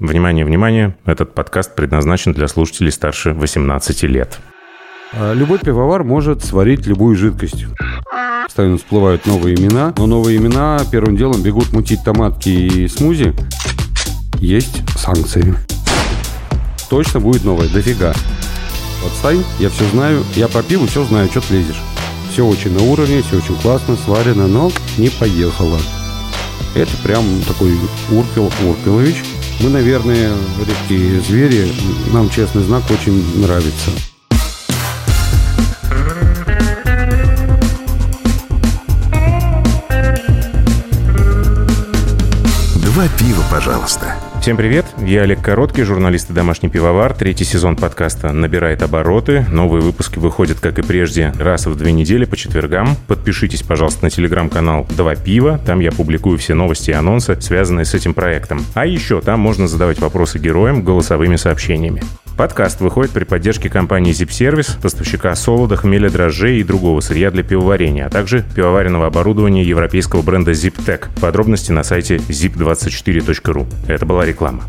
Внимание, внимание, этот подкаст предназначен для слушателей старше 18 лет. А Любой пивовар может сварить любую жидкость. Постоянно всплывают новые имена, но новые имена первым делом бегут мутить томатки и смузи. Есть санкции. Точно будет новое, дофига. Отстань, я все знаю, я про пиво все знаю, что ты лезешь. Все очень на уровне, все очень классно, сварено, но не поехало. Это прям такой Урпил Урпилович. Мы, наверное, редкие звери, нам честный знак очень нравится. Два пива, пожалуйста. Всем привет, я Олег Короткий, журналист и домашний пивовар. Третий сезон подкаста набирает обороты. Новые выпуски выходят, как и прежде, раз в две недели по четвергам. Подпишитесь, пожалуйста, на телеграм-канал «Два пива». Там я публикую все новости и анонсы, связанные с этим проектом. А еще там можно задавать вопросы героям голосовыми сообщениями. Подкаст выходит при поддержке компании Zip Service, поставщика солода, хмеля, дрожжей и другого сырья для пивоварения, а также пивоваренного оборудования европейского бренда ZipTech. Подробности на сайте zip24.ru. Это была реклама.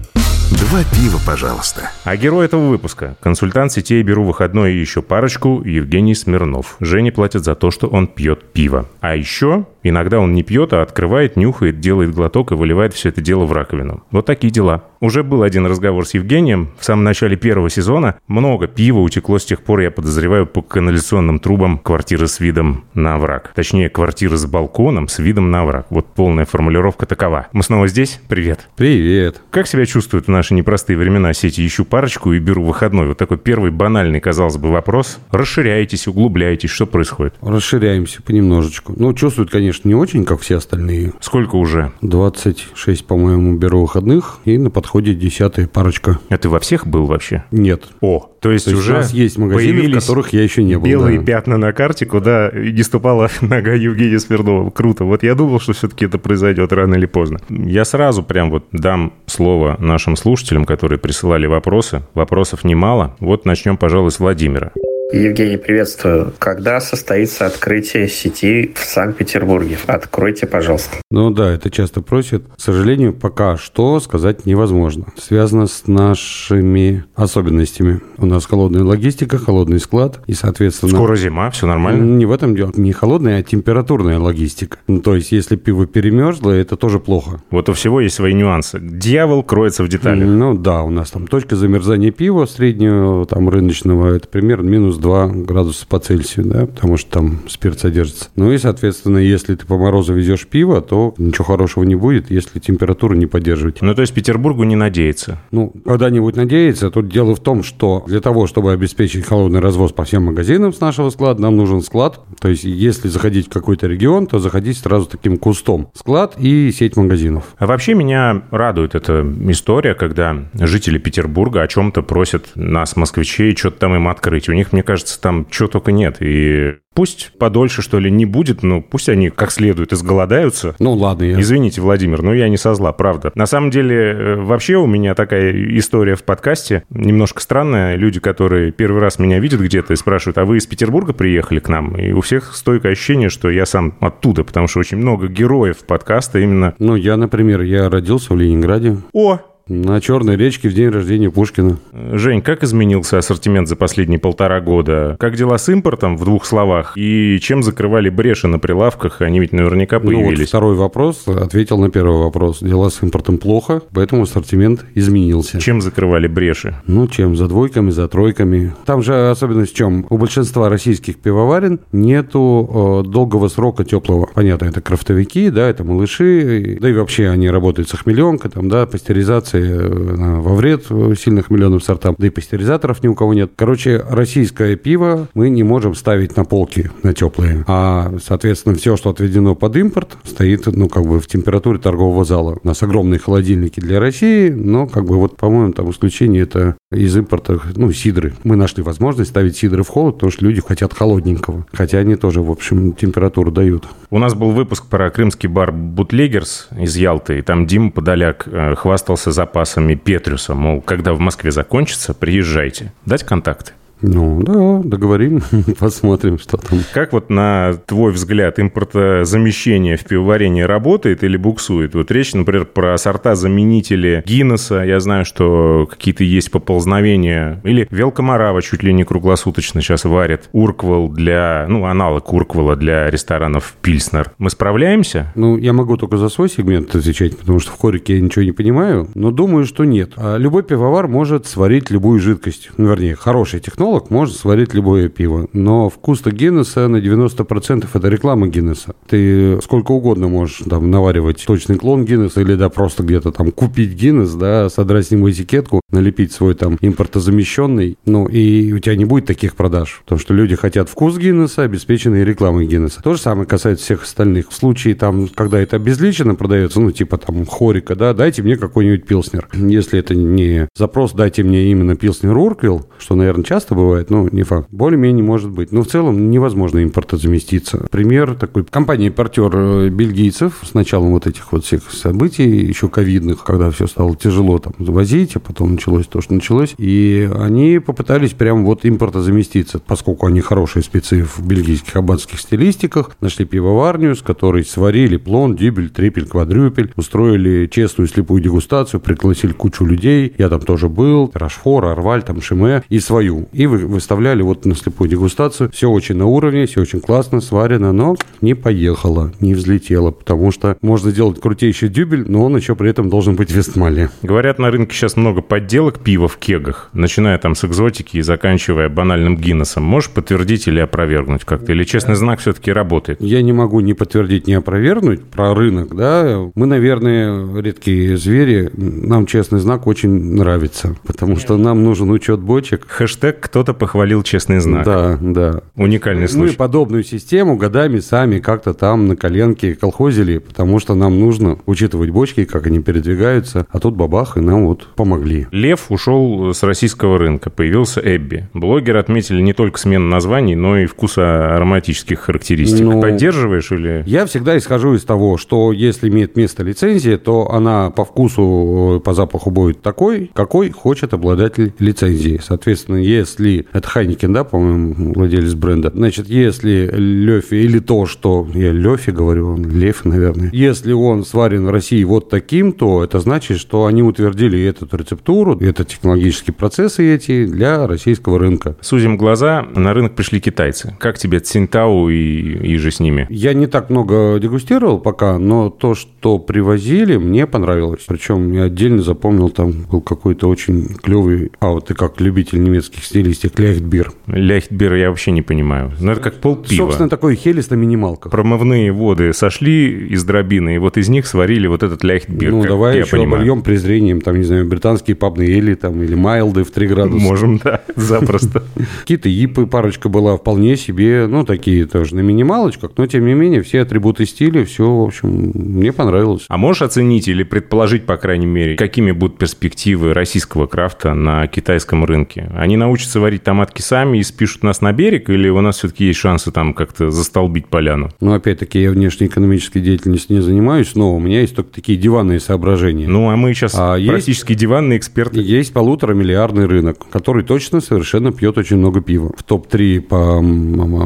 Два пива, пожалуйста. А герой этого выпуска – консультант сетей «Беру выходной» и еще парочку Евгений Смирнов. Жене платят за то, что он пьет пиво. А еще иногда он не пьет, а открывает, нюхает, делает глоток и выливает все это дело в раковину. Вот такие дела. Уже был один разговор с Евгением в самом начале первого сезона. Много пива утекло с тех пор, я подозреваю, по канализационным трубам квартиры с видом на овраг. Точнее, квартиры с балконом с видом на овраг. Вот полная формулировка такова. Мы снова здесь. Привет. Привет. Как себя чувствуют в наши непростые времена сети «Ищу парочку» и беру выходной? Вот такой первый банальный, казалось бы, вопрос. Расширяетесь, углубляетесь, что происходит? Расширяемся понемножечку. Ну, чувствуют, конечно, не очень, как все остальные. Сколько уже? 26, по-моему, беру выходных, и на подходе десятая парочка. А ты во всех был вообще? Нет. О, то есть То есть уже у нас есть магазины, в которых я еще не был. белые да. пятна на карте, куда не ступала нога Евгения Смирнова. Круто. Вот я думал, что все-таки это произойдет рано или поздно. Я сразу прям вот дам слово нашим слушателям, которые присылали вопросы. Вопросов немало. Вот начнем, пожалуй, с Владимира. Евгений, приветствую. Когда состоится открытие сети в Санкт-Петербурге? Откройте, пожалуйста. Ну да, это часто просят. К сожалению, пока что сказать невозможно. Связано с нашими особенностями. У нас холодная логистика, холодный склад, и, соответственно... Скоро зима, все нормально. Не в этом дело. Не холодная, а температурная логистика. Ну, то есть, если пиво перемерзло, это тоже плохо. Вот у всего есть свои нюансы. Дьявол кроется в деталях. Ну да, у нас там точка замерзания пива среднего там рыночного, это примерно минус 2 градуса по Цельсию, да, потому что там спирт содержится. Ну и, соответственно, если ты по морозу везешь пиво, то ничего хорошего не будет, если температуру не поддерживать. Ну, то есть Петербургу не надеется. Ну, когда-нибудь надеяться. Тут дело в том, что для того, чтобы обеспечить холодный развоз по всем магазинам с нашего склада, нам нужен склад. То есть, если заходить в какой-то регион, то заходить сразу таким кустом. Склад и сеть магазинов. А вообще меня радует эта история, когда жители Петербурга о чем-то просят нас, москвичей, что-то там им открыть. У них, мне кажется, там чего только нет. И пусть подольше, что ли, не будет, но пусть они как следует изголодаются. Ну, ладно, я... Извините, Владимир, но я не со зла, правда. На самом деле, э, вообще у меня такая история в подкасте немножко странная. Люди, которые первый раз меня видят где-то и спрашивают, а вы из Петербурга приехали к нам? И у всех стойкое ощущение, что я сам оттуда, потому что очень много героев подкаста именно... Ну, я, например, я родился в Ленинграде. О, На Черной речке в день рождения Пушкина. Жень, как изменился ассортимент за последние полтора года? Как дела с импортом, в двух словах? И чем закрывали бреши на прилавках? Они ведь наверняка Ну, вот появились. второй вопрос ответил на первый вопрос. Дела с импортом плохо, поэтому ассортимент изменился. Чем закрывали бреши? Ну, чем? За двойками, за тройками. Там же особенность в чем? У большинства российских пивоварен нету э, долгого срока теплого. Понятно, это крафтовики, да, это малыши, да и вообще они работают с охмеленкой, там, да, пастеризация э, во вред сильно хмеленым сортам, да и пастеризаторов ни у кого нет. Короче, российское пиво мы не можем ставить на полки, на теплые. А, соответственно, все, что отведено под импорт, стоит, ну, как бы в температуре торгового зала. У нас огромные холодильники для России, но, как бы, вот, по-моему, там исключение это из импорта, ну, сидры. Мы нашли возможность ставить сидры в холод, потому что люди хотят холодненького. Хотя они тоже, в общем, температуру дают. У нас был выпуск про крымский бар «Бутлегерс» из Ялты, и там Дима Подоляк э, хвастался запасами Петрюса, мол, когда в Москве закончится, приезжайте. Дать контакты? Ну, да, договорим, посмотрим, что там. Как вот на твой взгляд импортозамещение в пивоварении работает или буксует? Вот речь, например, про сорта-заменители Гиннесса. Я знаю, что какие-то есть поползновения. Или Велкомарава чуть ли не круглосуточно сейчас варят. Урквал для, ну, аналог Урквала для ресторанов Пильснер. Мы справляемся? Ну, я могу только за свой сегмент отвечать, потому что в хорике я ничего не понимаю, но думаю, что нет. А любой пивовар может сварить любую жидкость. Ну, вернее, хороший технолог может сварить любое пиво. Но вкус-то Гиннесса на 90% это реклама Гиннесса. Ты сколько угодно можешь там наваривать точный клон Гиннесса или да, просто где-то там купить Гиннес, да, содрать с него этикетку, налепить свой там импортозамещенный. Ну, и у тебя не будет таких продаж. Потому что люди хотят вкус Гиннесса, обеспеченный рекламой Гиннесса. То же самое касается всех остальных. В случае там, когда это обезличенно продается, ну, типа там хорика, да, дайте мне какой-нибудь пилснер. Если это не запрос, дайте мне именно пилснер Урквилл, что, наверное, часто бывает, но не факт. Более-менее может быть. Но в целом невозможно импортозаместиться. Пример такой. Компания-импортер э, бельгийцев с началом вот этих вот всех событий, еще ковидных, когда все стало тяжело там возить, а потом началось то, что началось. И они попытались прям вот импортозаместиться, поскольку они хорошие спецы в бельгийских аббатских стилистиках, нашли пивоварню, с которой сварили плон, дюбель, трипель, квадрюпель, устроили честную слепую дегустацию, пригласили кучу людей. Я там тоже был, Рашфор, Арваль, там Шиме и свою. Вы, выставляли вот на слепую дегустацию. Все очень на уровне, все очень классно, сварено, но не поехало, не взлетело, потому что можно сделать крутейший дюбель, но он еще при этом должен быть Вестмалия. Говорят, на рынке сейчас много подделок пива в кегах, начиная там с экзотики и заканчивая банальным Гиннесом. Можешь подтвердить или опровергнуть как-то? Или честный знак все-таки работает? Я не могу ни подтвердить, ни опровергнуть про рынок, да. Мы, наверное, редкие звери, нам честный знак очень нравится, потому что нам нужен учет бочек. Хэштег «кто-то похвалил честный знак». Да, да. Уникальный Мы случай. подобную систему годами сами как-то там на коленке колхозили, потому что нам нужно учитывать бочки, как они передвигаются, а тут бабах, и нам вот помогли. Лев ушел с российского рынка, появился Эбби. Блогеры отметили не только смену названий, но и вкуса ароматических характеристик. Ну, Поддерживаешь или... Я всегда исхожу из того, что если имеет место лицензия, то она по вкусу, э, по запаху будет такой, какой хочет обладатель лицензии. Соответственно, если это Хайникен, да, по-моему, владелец бренда, значит, если Лёфи или то, что я Лёфи говорю, он Лев, наверное, если он сварен в России вот таким, то это значит, что они утвердили эту рецептуру, это технологические процессы эти для российского рынка. Сузим глаза, на рынок пришли китайцы. Как тебе Цинтау и, и же с ними? Я не так много дегустировал пока, но то, что привозили, мне понравилось. Причем я отдельно запомнил, там был какой-то очень клевый, а вот ты как любитель немецких стилистик, Лехтбир. Ляхтбир я вообще не понимаю. Ну, это как полпива. Собственно, такой хелес на минималках. Промывные воды сошли из дробины, и вот из них сварили вот этот ляхтбир. ну, давай я еще понимаю. обольем презрением, там, не знаю, британские пабные эли, там, или майлды в 3 градуса. Можем, да, запросто. Какие-то ипы, парочка была вполне себе, ну, такие тоже на минималочках, но, тем не менее, все атрибуты стиля, все, в общем, мне понравилось. А можешь оценить или предположить, по крайней мере, какими будут перспективы российского крафта на китайском рынке? Они научатся варить томатки сами и спишут нас на берег, или у нас все-таки есть шансы там как-то застолбить поляну? Но, опять-таки, я внешнеэкономической деятельностью не занимаюсь, но у меня есть только такие диванные соображения. Ну, а мы сейчас А есть- практически диванные эксперты. Есть полутора миллиардный рынок, который точно совершенно пьет очень много пива. В топ-3 по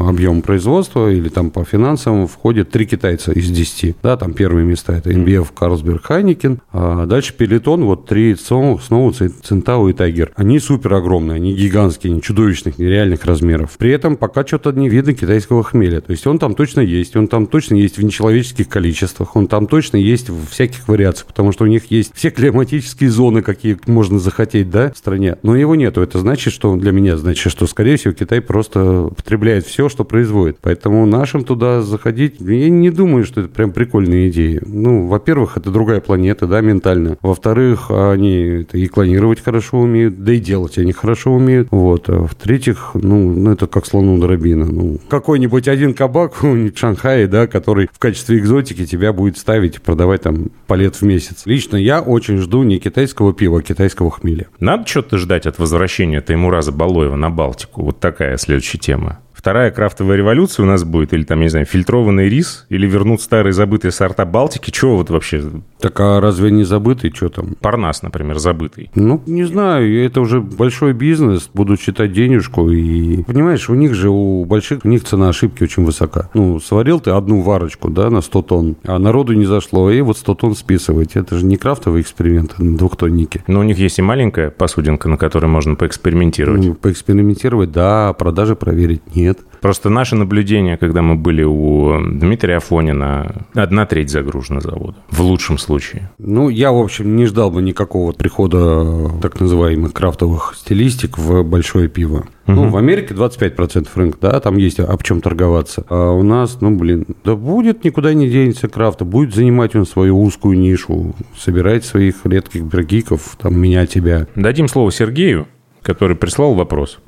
объему производства или там по финансовому входят три китайца из 10. Да, там первые места это InBev, Carlsberg, Heineken. А дальше Пелетон, вот три Snow, Tsingtao и Tiger. Они супер огромные, они гигантские, они чудовищных, нереальных размеров. При этом пока что-то не видно китайского хмеля. То есть он там точно есть, он там точно есть в нечеловеческих количествах, он там точно есть в всяких вариациях, потому что у них есть все климатические зоны, какие можно захотеть, да, в стране. Но его нету. Это значит, что для меня значит, что, скорее всего, Китай просто потребляет все, что производит. Поэтому нашим туда заходить, я не думаю, что это прям прикольная идея. Ну, во-первых, это другая планета, да, ментально. Во-вторых, они это и клонировать хорошо умеют, да и делать они хорошо умеют. Вот. А в-третьих, ну, ну, это как слону дробина. Ну, какой-нибудь один кабак в Шанхае, да, который в качестве экзотики тебя будет ставить и продавать там палет в месяц. Лично я очень жду не китайского пива, а китайского хмеля. Надо что-то ждать от возвращения Таймураза Балоева на Балтику? Вот такая следующая тема. Вторая крафтовая революция у нас будет, или там, не знаю, фильтрованный рис, или вернут старые забытые сорта Балтики, чего вот вообще? Так а разве не забытый, что там? Парнас, например, забытый. Ну, не знаю, это уже большой бизнес, будут считать денежку, и, понимаешь, у них же, у больших, у них цена ошибки очень высока. Ну, сварил ты одну варочку, да, на 100 тонн, а народу не зашло, и вот 100 тонн списывать. Это же не крафтовый эксперимент, а двухтонники. Но у них есть и маленькая посудинка, на которой можно поэкспериментировать. Ну, поэкспериментировать, да, продажи проверить нет. Просто наше наблюдение, когда мы были у Дмитрия Афонина, одна треть загружена завода. В лучшем случае. Ну, я, в общем, не ждал бы никакого прихода так называемых крафтовых стилистик в большое пиво. Ну, в Америке 25% рынка, да, там есть об чем торговаться. А у нас, ну, блин, да будет, никуда не денется крафта, будет занимать он свою узкую нишу, собирать своих редких брагиков, там, меня, тебя. Дадим слово Сергею, который прислал вопрос.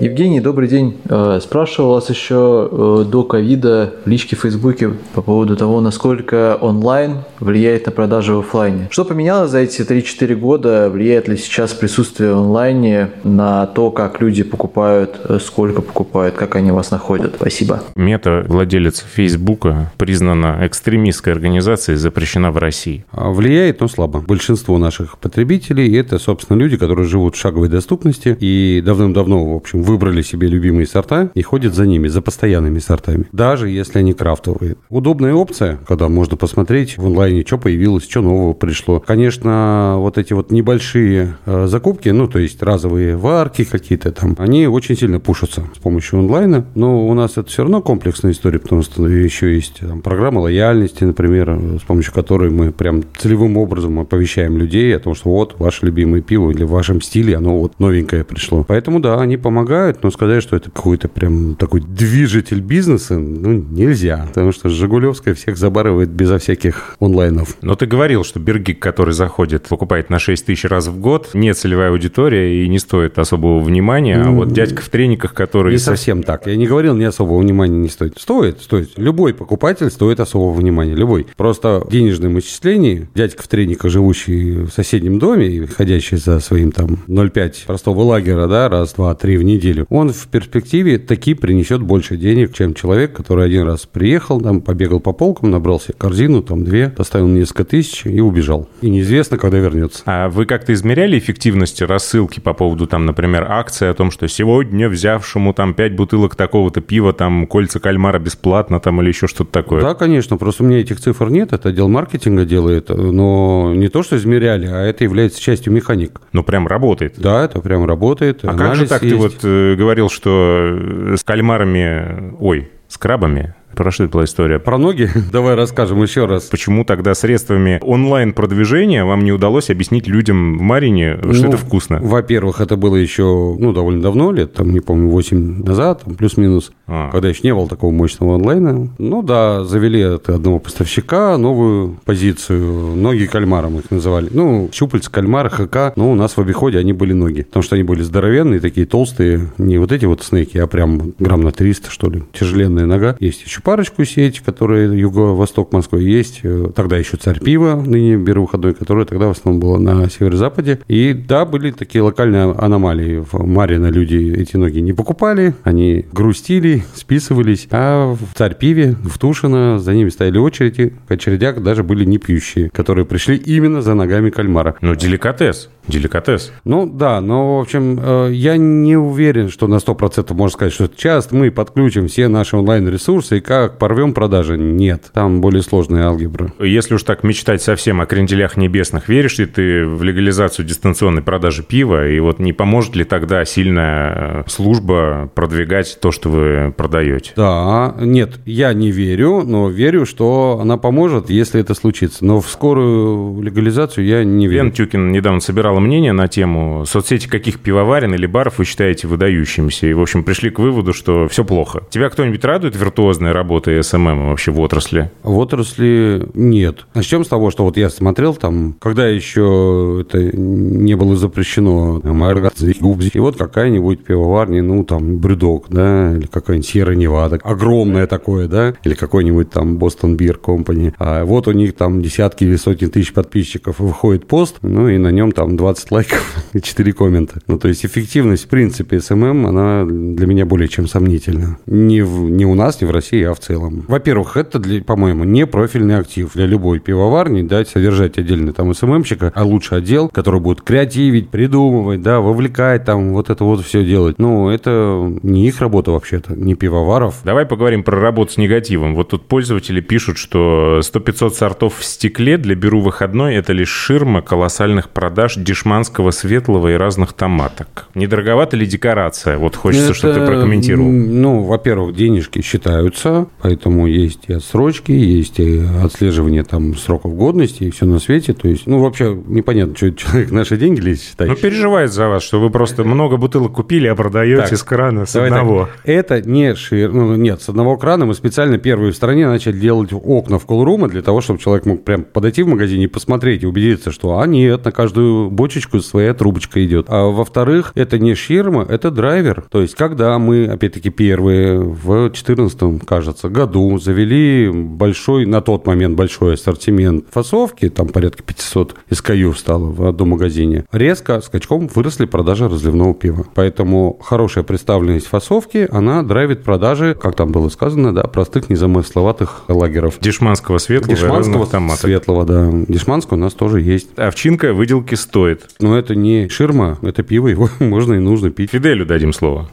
Евгений, добрый день. Э, спрашивал вас еще э, до ковида в личке в Фейсбуке по поводу того, насколько онлайн влияет на продажи в офлайне. Что поменялось за эти 3-4 года? Влияет ли сейчас присутствие онлайне на то, как люди покупают, э, сколько покупают, как они вас находят? Спасибо. Мета, владелец Фейсбука, признана экстремистской организацией, запрещена в России. А влияет, но слабо. Большинство наших потребителей – это, собственно, люди, которые живут в шаговой доступности и давным-давно, в общем, выбрали себе любимые сорта и ходят за ними, за постоянными сортами, даже если они крафтовые. Удобная опция, когда можно посмотреть в онлайне, что появилось, что нового пришло. Конечно, вот эти вот небольшие э, закупки, ну, то есть разовые варки какие-то там, они очень сильно пушатся с помощью онлайна, но у нас это все равно комплексная история, потому что еще есть там, программа лояльности, например, с помощью которой мы прям целевым образом оповещаем людей о том, что вот ваше любимое пиво или в вашем стиле оно вот новенькое пришло. Поэтому да, они помогают помогают, но сказать, что это какой-то прям такой движитель бизнеса, ну, нельзя. Потому что Жигулевская всех забарывает безо всяких онлайнов. Но ты говорил, что Бергик, который заходит, покупает на 6 тысяч раз в год, не целевая аудитория и не стоит особого внимания. А вот дядька в трениках, который... Не совсем так. Я не говорил, не особого внимания не стоит. Стоит, стоит. Любой покупатель стоит особого внимания. Любой. Просто в денежном исчислении дядька в трениках, живущий в соседнем доме и ходящий за своим там 0,5 простого лагера, да, раз, два, три в неделю, неделю, он в перспективе таки принесет больше денег, чем человек, который один раз приехал, там, побегал по полкам, набрал себе корзину, там, две, доставил несколько тысяч и убежал. И неизвестно, когда вернется. А вы как-то измеряли эффективность рассылки по поводу, там, например, акции о том, что сегодня взявшему там пять бутылок такого-то пива, там, кольца кальмара бесплатно, там, или еще что-то такое? Да, конечно, просто у меня этих цифр нет, это отдел маркетинга делает, но не то, что измеряли, а это является частью механик. Ну, прям работает? Да, это прям работает. А как же так есть. ты вот э, говорил, что с кальмарами, ой, с крабами про что это была история? Про ноги? Давай расскажем еще раз. Почему тогда средствами онлайн-продвижения вам не удалось объяснить людям в Марине, что ну, это вкусно? Во-первых, это было еще, ну, довольно давно, лет, там, не помню, 8 назад, плюс-минус, а. когда еще не было такого мощного онлайна. Ну, да, завели от одного поставщика новую позицию. Ноги кальмара мы их называли. Ну, щупальца кальмара, ХК, но у нас в обиходе они были ноги. Потому что они были здоровенные, такие толстые. Не вот эти вот снеки, а прям грамм на 300, что ли. Тяжеленная нога. Есть еще парочку сеть, которая юго-восток Москвы есть. Э, тогда еще царь пива, ныне выходной, которая тогда в основном была на северо-западе. И да, были такие локальные аномалии. В Марина люди эти ноги не покупали, они грустили, списывались. А в царь пиве, в Тушино, за ними стояли очереди. В очередях даже были не пьющие, которые пришли именно за ногами кальмара. Ну, деликатес. Деликатес. Ну да, но, в общем, э, я не уверен, что на 100% можно сказать, что сейчас мы подключим все наши онлайн-ресурсы и как порвем продажи. Нет, там более сложная алгебра. Если уж так мечтать совсем о кренделях небесных, веришь ли ты в легализацию дистанционной продажи пива? И вот не поможет ли тогда сильная э, служба продвигать то, что вы продаете? Да, нет, я не верю, но верю, что она поможет, если это случится. Но в скорую легализацию я не верю. Лен Тюкин недавно собирал собирала мнение на тему соцсети каких пивоварен или баров вы считаете выдающимися. И, в общем, пришли к выводу, что все плохо. Тебя кто-нибудь радует виртуозная работы SMM вообще в отрасли? В отрасли нет. Начнем с того, что вот я смотрел там, когда еще это не было запрещено, и вот какая-нибудь пивоварня, ну, там, BrewDog, да, или какая-нибудь Sierra Nevada, огромное такое, да, или какой-нибудь там Boston Beer Company. А вот у них там десятки или сотни тысяч подписчиков, выходит пост, ну, и на нем там 20 лайков и 4 коммента. Ну, то есть эффективность, в принципе, SMM, она для меня более чем сомнительна. Не, в, не у нас, не в России, а в целом. Во-первых, это, для, по-моему, не профильный актив для любой пивоварни, дать содержать отдельно там СММщика, а лучше отдел, который будет креативить, придумывать, да, вовлекать там, вот это вот все делать. Ну, это не их работа вообще-то, не пивоваров. Давай поговорим про работу с негативом. Вот тут пользователи пишут, что 100-500 сортов в стекле для Беру выходной – это лишь ширма колоссальных продаж дешманского светлого и разных томаток. Недороговата ли декорация? Вот хочется, это, чтобы ты прокомментировал. Ну, во-первых, денежки считаются, поэтому есть и отсрочки, есть и отслеживание там сроков годности и все на свете. То есть, ну, вообще непонятно, что человек наши деньги лезет считать. Ну, переживает за вас, что вы просто много бутылок купили, а продаете так, с крана с одного. Так. Это не шир... Ну, нет, с одного крана мы специально первые в стране начали делать окна в колрумы для того, чтобы человек мог прям подойти в магазине и посмотреть и убедиться, что, а нет, на каждую бочечку своя трубочка идет. А во-вторых, это не ширма, это драйвер. То есть, когда мы, опять-таки, первые в 2014, кажется, году завели большой, на тот момент большой ассортимент фасовки, там порядка 500 SKU стало в одном магазине, резко скачком выросли продажи разливного пива. Поэтому хорошая представленность фасовки, она драйвит продажи, как там было сказано, да, простых незамысловатых лагеров. Дешманского светлого Дешманского светлого, да. Дешманского у нас тоже есть. Овчинка выделки стоит. Но это не ширма, это пиво, его можно и нужно пить. Фиделю дадим слово.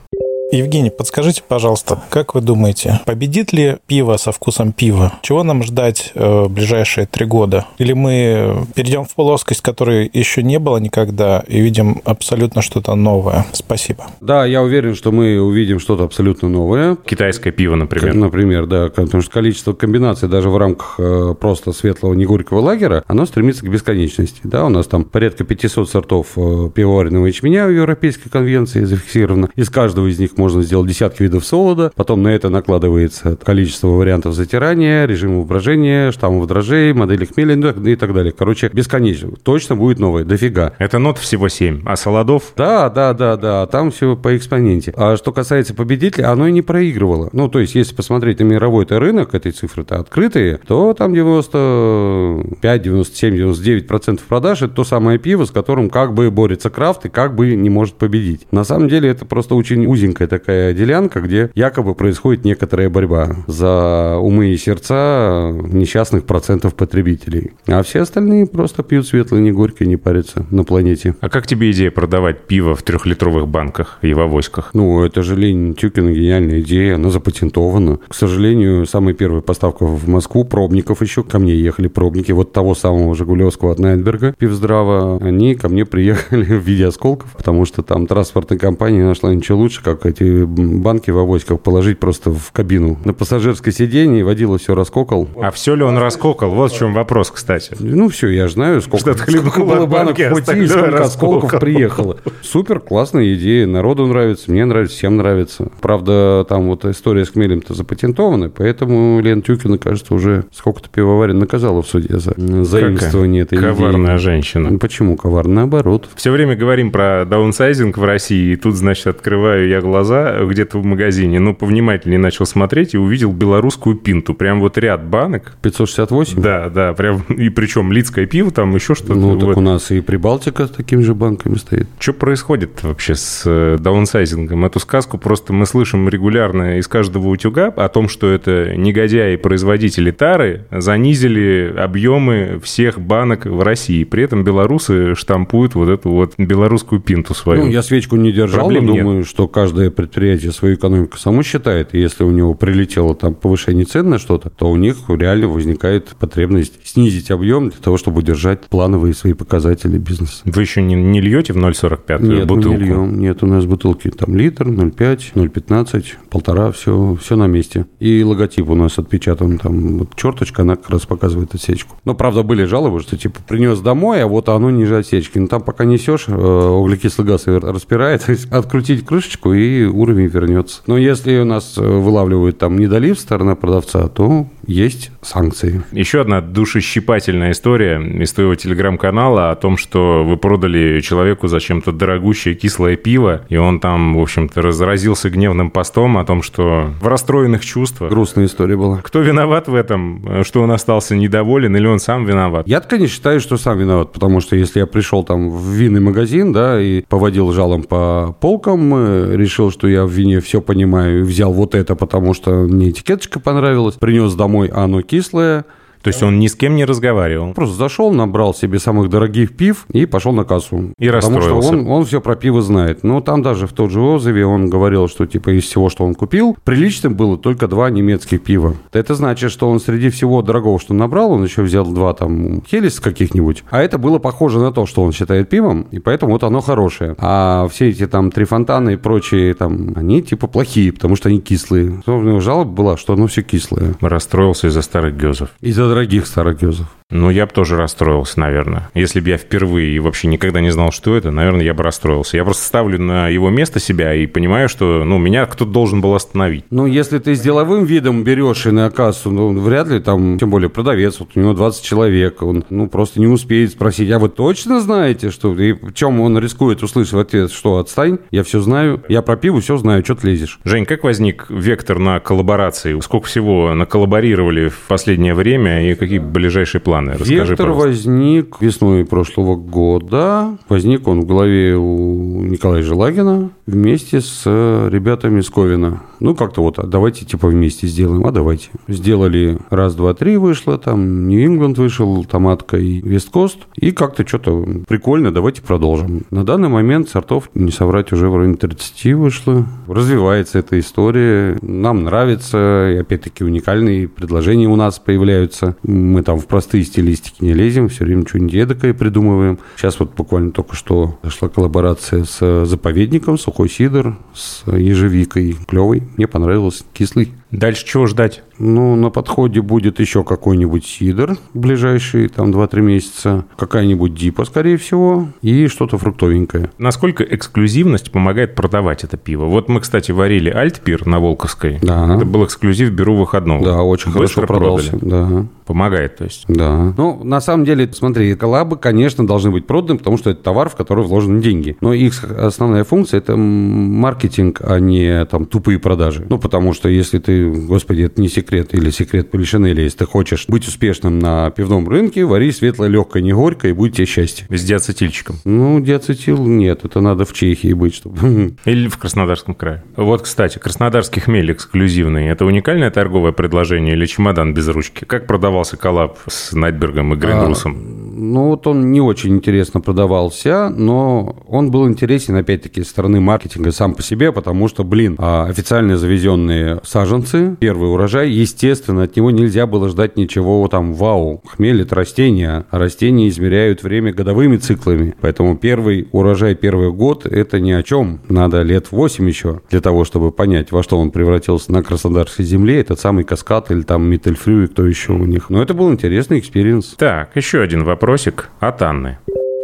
Евгений, подскажите, пожалуйста, как вы думаете, победит ли пиво со вкусом пива? Чего нам ждать э, в ближайшие три года? Или мы перейдем в плоскость, которой еще не было никогда, и видим абсолютно что-то новое? Спасибо. Да, я уверен, что мы увидим что-то абсолютно новое. Китайское пиво, например. Например, да, потому что количество комбинаций даже в рамках э, просто светлого негорького лагера, оно стремится к бесконечности. Да, у нас там порядка 500 сортов э, пивоваренного ячменя в Европейской конвенции зафиксировано. Из каждого из них можно сделать десятки видов солода, потом на это накладывается количество вариантов затирания, режимов брожения, штаммов дрожжей, модели хмеля ну, и так далее. Короче, бесконечно. Точно будет новое, дофига. Это нот всего 7, а солодов? Да, да, да, да, там все по экспоненте. А что касается победителей, оно и не проигрывало. Ну, то есть, если посмотреть на мировой -то рынок, этой цифры-то открытые, то там 95, 97, 99 процентов продаж это то самое пиво, с которым как бы борется крафт и как бы не может победить. На самом деле это просто очень узенькая такая делянка, где якобы происходит некоторая борьба за умы и сердца несчастных процентов потребителей. А все остальные просто пьют светлое, не горькое, не парятся на планете. А как тебе идея продавать пиво в трехлитровых банках и в авоськах? Ну, это же Ленин Тюкина гениальная идея, она запатентована. К сожалению, самая первая поставка в Москву пробников еще ко мне ехали пробники вот того самого Жигулевского от Найтберга, Пивздрава. Они ко мне приехали в виде осколков, потому что там транспортная компания нашла ничего лучше, как эти эти банки в авоськах положить просто в кабину. На пассажирское сиденье водила все раскокал. А все ли он раскокал? Вот в чем вопрос, кстати. Ну, все, я знаю, сколько, сколько было банок в пути, сколько осколков приехало. Супер, классная идея. Народу нравится, мне нравится, всем нравится. Правда, там вот история с хмелем-то запатентована, поэтому Лен Тюкина, кажется, уже сколько-то пивоварен наказала в суде за заимствование этой Коварная идеи. женщина. Ну, почему коварная? Наоборот. Все время говорим про даунсайзинг в России, и тут, значит, открываю я глаза глаза где-то в магазине, ну, повнимательнее начал смотреть и увидел белорусскую пинту. Прям вот ряд банок. 568? Да, да, прям, и причем лицкое пиво, там еще что-то. Ну, так вот. у нас и Прибалтика с такими же банками стоит. Что происходит вообще с э, даунсайзингом? Эту сказку просто мы слышим регулярно из каждого утюга о том, что это негодяи производители тары занизили объемы всех банок в России. При этом белорусы штампуют вот эту вот белорусскую пинту свою. Ну, я свечку не держал, Проблем но думаю, нет. что каждое предприятие свою экономику само считает, и если у него прилетело там повышение цен на что-то, то у них реально возникает потребность снизить объем для того, чтобы удержать плановые свои показатели бизнеса. Вы еще не, не льете в 0,45 нет, бутылку? Нет, не льем. Нет, у нас бутылки там литр, 0,5, 0,15, полтора, все, все на месте. И логотип у нас отпечатан, там вот черточка, она как раз показывает отсечку. Но, правда, были жалобы, что типа принес домой, а вот оно ниже отсечки. Но там пока несешь, э, углекислый газ распирает, открутить крышечку и уровень вернется. Но если у нас э, вылавливают там недолив сторона продавца, то есть санкции. Еще одна душещипательная история из твоего телеграм-канала о том, что вы продали человеку зачем-то дорогущее кислое пиво, и он там, в общем-то, разразился гневным постом о том, что в расстроенных чувствах. Грустная история была. Кто виноват в этом? Что он остался недоволен или он сам виноват? Я, конечно, считаю, что сам виноват, потому что если я пришел там в винный магазин, да, и поводил жалом по полкам, э, решил, что я в вине все понимаю, взял вот это, потому что мне этикеточка понравилась, принес домой, а оно кислое, То есть он ни с кем не разговаривал. Просто зашел, набрал себе самых дорогих пив и пошел на кассу. И Потому что он, он все про пиво знает. Но там даже в тот же отзыве он говорил, что типа из всего, что он купил, приличным было только два немецких пива. Это значит, что он среди всего дорогого, что набрал, он еще взял два там хелис каких-нибудь. А это было похоже на то, что он считает пивом, и поэтому вот оно хорошее. А все эти там три фонтана и прочие там, они типа плохие, потому что они кислые. У него жалоба была, что оно все кислое. Расстроился из-за старых гезов. Из-за дорогих старых гезов. Ну, я бы тоже расстроился, наверное. Если бы я впервые и вообще никогда не знал, что это, наверное, я бы расстроился. Я просто ставлю на его место себя и понимаю, что, ну, меня кто-то должен был остановить. Ну, если ты с деловым видом берешь и на кассу, ну, вряд ли там, тем более продавец, вот у него 20 человек, он, ну, просто не успеет спросить, а вы точно знаете, что... И в чем он рискует услышать в ответ, что отстань, я все знаю, я про пиво все знаю, что ты лезешь. Жень, как возник вектор на коллаборации? Сколько всего наколлаборировали в последнее время и какие ближайшие планы? Расскажи, Вектор пожалуйста. возник весной прошлого года. Возник он в голове у Николая Желагина вместе с э, ребятами из Ковина. Ну, как-то вот, а давайте типа вместе сделаем, а давайте. Сделали раз, два, три вышло, там Нью-Ингланд вышел, Томатка и Весткост. И как-то что-то прикольно, давайте продолжим. На данный момент сортов, не соврать, уже в районе 30 вышло. Развивается эта история. Нам нравится, и опять-таки уникальные предложения у нас появляются. Мы там в простые стилистики не лезем, все время что-нибудь эдакое придумываем. Сейчас вот буквально только что зашла коллаборация с заповедником, сухой сидр, с ежевикой. Клевый, мне понравилось, кислый. Дальше чего ждать? Ну, на подходе будет еще какой-нибудь сидр ближайшие там 2-3 месяца, какая-нибудь дипа, скорее всего, и что-то фруктовенькое. Насколько эксклюзивность помогает продавать это пиво? Вот мы, кстати, варили альтпир на Волковской. Да. Это был эксклюзив «Беру выходного». Да, очень Быстро хорошо продался. продали. Да. Помогает, то есть. Да. Ну, на самом деле, смотри, коллабы, конечно, должны быть проданы, потому что это товар, в который вложены деньги. Но их основная функция – это маркетинг, а не там тупые продажи. Ну, потому что если ты, господи, это не секрет или секрет Полишинеля, если ты хочешь быть успешным на пивном рынке, вари светлое, легкое, не горькое, и будет тебе счастье. с диацетильчиком. Ну, диацетил нет, это надо в Чехии быть, чтобы... Или в Краснодарском крае. Вот, кстати, краснодарский хмель эксклюзивный. Это уникальное торговое предложение или чемодан без ручки? Как продавался коллаб с Knightberg ом и Гринрусом? Ну, вот он не очень интересно продавался, но он был интересен, опять-таки, со стороны маркетинга сам по себе, потому что, блин, а, официально завезенные саженцы, первый урожай, естественно, от него нельзя было ждать ничего там вау. Это растения, а растения измеряют время годовыми циклами, поэтому первый урожай, первый год – это ни о чем. Надо лет 8 еще для того, чтобы понять, во что он превратился на Краснодарской земле, этот самый Cascade или там Mittelfrüh и кто еще у них. Но это был интересный experience. Так, еще один вопросик от Анны.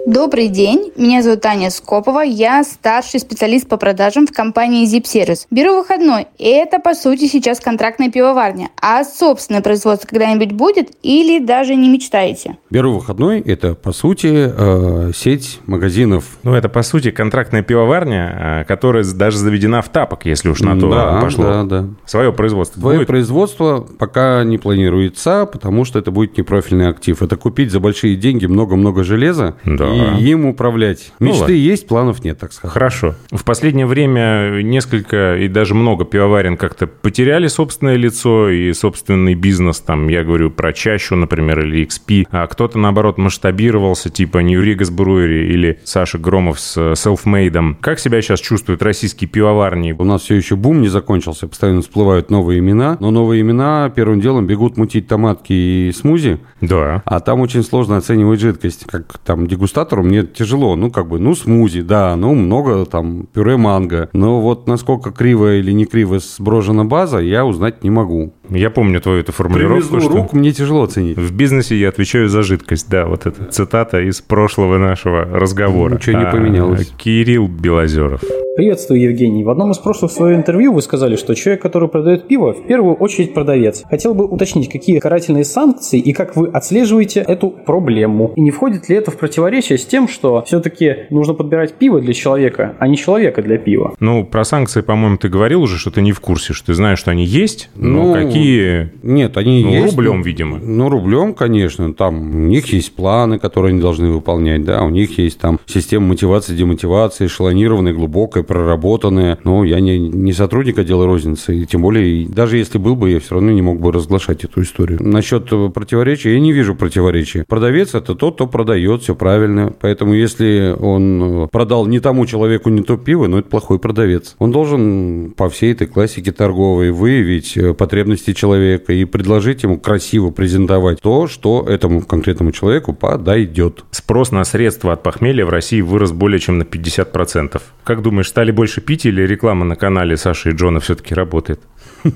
Добрый день, меня зовут Таня Скопова, я старший специалист по продажам в компании Zip Service. Беру выходной, и это по сути сейчас контрактная пивоварня. А собственное производство когда-нибудь будет или даже не мечтаете? Беру выходной – это, по сути, э, сеть магазинов. Ну, это, по сути, контрактная пивоварня, э, которая даже заведена в тапок, если уж на то да, пошло. да, да. Свое производство Твое будет? производство пока не планируется, потому что это будет непрофильный актив. Это купить за большие деньги много-много железа Да. И им управлять. Ну Мечты ладно. есть, планов нет, так сказать. Хорошо. В последнее время несколько и даже много пивоварен как-то потеряли собственное лицо и собственный бизнес. Там я говорю про Чащу, например, или XP. А кто-то, наоборот, масштабировался, типа New Rigas Brewery или Саша Громов с э, Selfmade. Как себя сейчас чувствуют российские пивоварни? У нас все еще бум не закончился, постоянно всплывают новые имена, но новые имена первым делом бегут мутить томатки и смузи, Да. а там очень сложно оценивать жидкость. Как там дегустатору мне тяжело, ну как бы, ну смузи, да, ну много там пюре манго, но вот насколько криво или не криво сброжена база, я узнать не могу. Я помню твою эту формулировку, Привезу что... рук, мне тяжело оценить. В бизнесе я отвечаю за жидкость. Да, вот это цитата из прошлого нашего разговора. Ничего не А, поменялось. Кирилл Белозеров. Приветствую, Евгений. В одном из прошлых своего интервью вы сказали, что человек, который продает пиво, в первую очередь продавец. Хотел бы уточнить, какие карательные санкции и как вы отслеживаете эту проблему. И не входит ли это в противоречие с тем, что все-таки нужно подбирать пиво для человека, а не человека для пива? Ну, про санкции, по-моему, ты говорил уже, что ты не в курсе, что ты знаешь, что они есть, но Ну, какие... Нет, они Ну, есть. рублем, ну, видимо. Ну, рублем, конечно. Там у них есть планы, которые они должны выполнять, да, у них есть там система мотивации, демотивации, эшелонированная, глубокая, проработанная. Но я не, не сотрудник отдела розницы, и тем более, даже если был бы, я все равно не мог бы разглашать эту историю. Насчет э, противоречия, я не вижу противоречия. Продавец – это тот, кто продает, все правильно. Поэтому, если он э, продал не тому человеку не то пиво, ну, это плохой продавец. Он должен по всей этой классике торговой выявить э, потребности человека и предложить ему красиво презентовать то, что этому конкретному человеку подойдет. Спрос на средства от похмелья в России вырос более чем на 50%. Как думаешь, стали больше пить или реклама на канале Саши и Джона все-таки работает?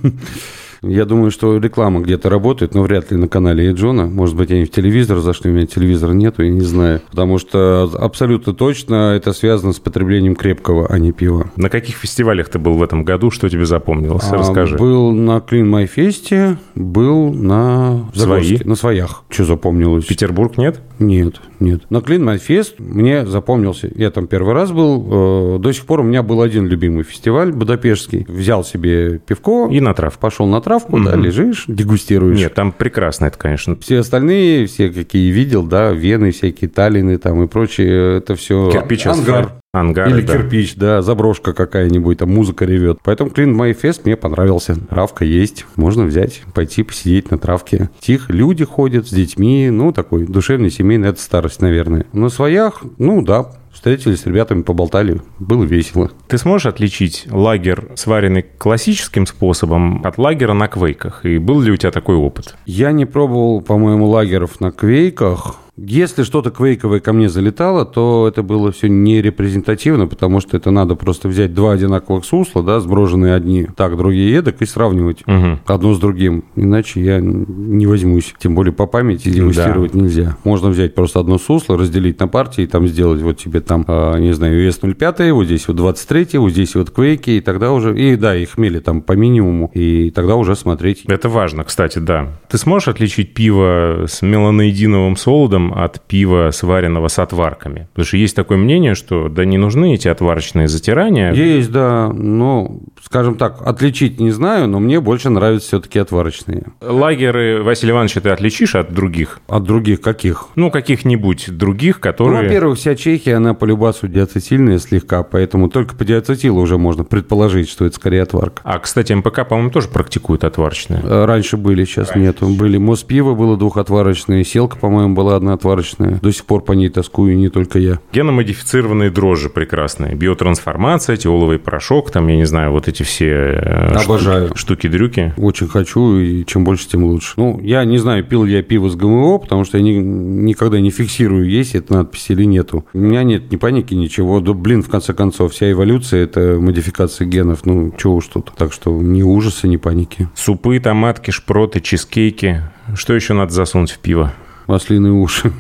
Я думаю, что реклама где-то работает, но вряд ли на канале Эджона. Может быть, они в телевизор зашли, у меня телевизора нету, я не знаю. Потому что абсолютно точно это связано с потреблением крепкого, а не пива. На каких фестивалях ты был в этом году? Что тебе запомнилось? А, Расскажи. Был на Клин Майфесте, был на Загорске, Свои? на своях. Что запомнилось? Петербург нет? Нет, нет. На Клин Майфест мне запомнился. Я там первый раз был. э, До сих пор у меня был один любимый фестиваль будапештский. Взял себе пивко, И на травку. пошел на травку, да, Мгм. лежишь, дегустируешь. Нет, там прекрасно это, конечно. Все остальные, все какие видел, да, вены, всякие талины там и прочее, это все Кирпич, ангар. Ангары, Или да. кирпич, да, заброшка какая-нибудь, там музыка ревет. Поэтому Clean My Fest мне понравился. Травка есть, можно взять, пойти посидеть на травке. Тихо, люди ходят с детьми, ну, такой душевный, семейный, это старость, наверное. На своях, ну, да, встретились с ребятами, поболтали, было весело. Ты сможешь отличить лагерь, сваренный классическим способом, от лагера на квейках? И был ли у тебя такой опыт? Я не пробовал, по-моему, лагеров на квейках. Если что-то квейковое ко мне залетало, то это было все не репрезентативно, потому что это надо просто взять два одинаковых сусла, да, сброженные одни так, другие едок, и сравнивать Мгм. одно с другим. Иначе я не возьмусь. Тем более по памяти дегустировать нельзя. Можно взять просто одно сусло, разделить на партии, и там сделать вот тебе там, а, не знаю, вес 0,5, вот здесь вот 23, вот здесь вот квейки, и тогда уже, и да, и хмели там по минимуму, и тогда уже смотреть. Это важно, кстати, да. Ты сможешь отличить пиво с меланоидиновым солодом от пива, сваренного с отварками? Потому что есть такое мнение, что да не нужны эти отварочные затирания. Есть, да, но, скажем так, отличить не знаю, но мне больше нравятся все-таки отварочные. Лагеры, Василий Иванович, ты отличишь от других? От других каких? Ну, каких-нибудь других, Ну, которые... во-первых, вся Чехия, она по любасу диацетильная слегка, поэтому только по диацетилу уже можно предположить, что это скорее отварка. А, кстати, МПК, по-моему, тоже практикуют отварочные. Раньше были, сейчас нету. Были Моспиво было двухотварочное, Селка, по-моему, была одна отварочная. До сих пор по ней тоскую, не только я. Геномодифицированные дрожжи прекрасные. Биотрансформация, теоловый порошок, там, я не знаю, вот эти все э, Обожаю. штуки- штуки-дрюки. Очень хочу, и чем больше, тем лучше. Ну, я не знаю, пил ли я пиво с ГМО, потому что я ни- никогда не фиксирую, есть эта надпись или нету. У меня нет ни паники, ничего. Да, блин, в конце концов, вся эволюция – это модификация генов. Ну, чего уж тут. Так что ни ужаса, ни паники. Супы, томатки, шпроты, чизкейки. Что еще надо засунуть в пиво? Ослиные уши.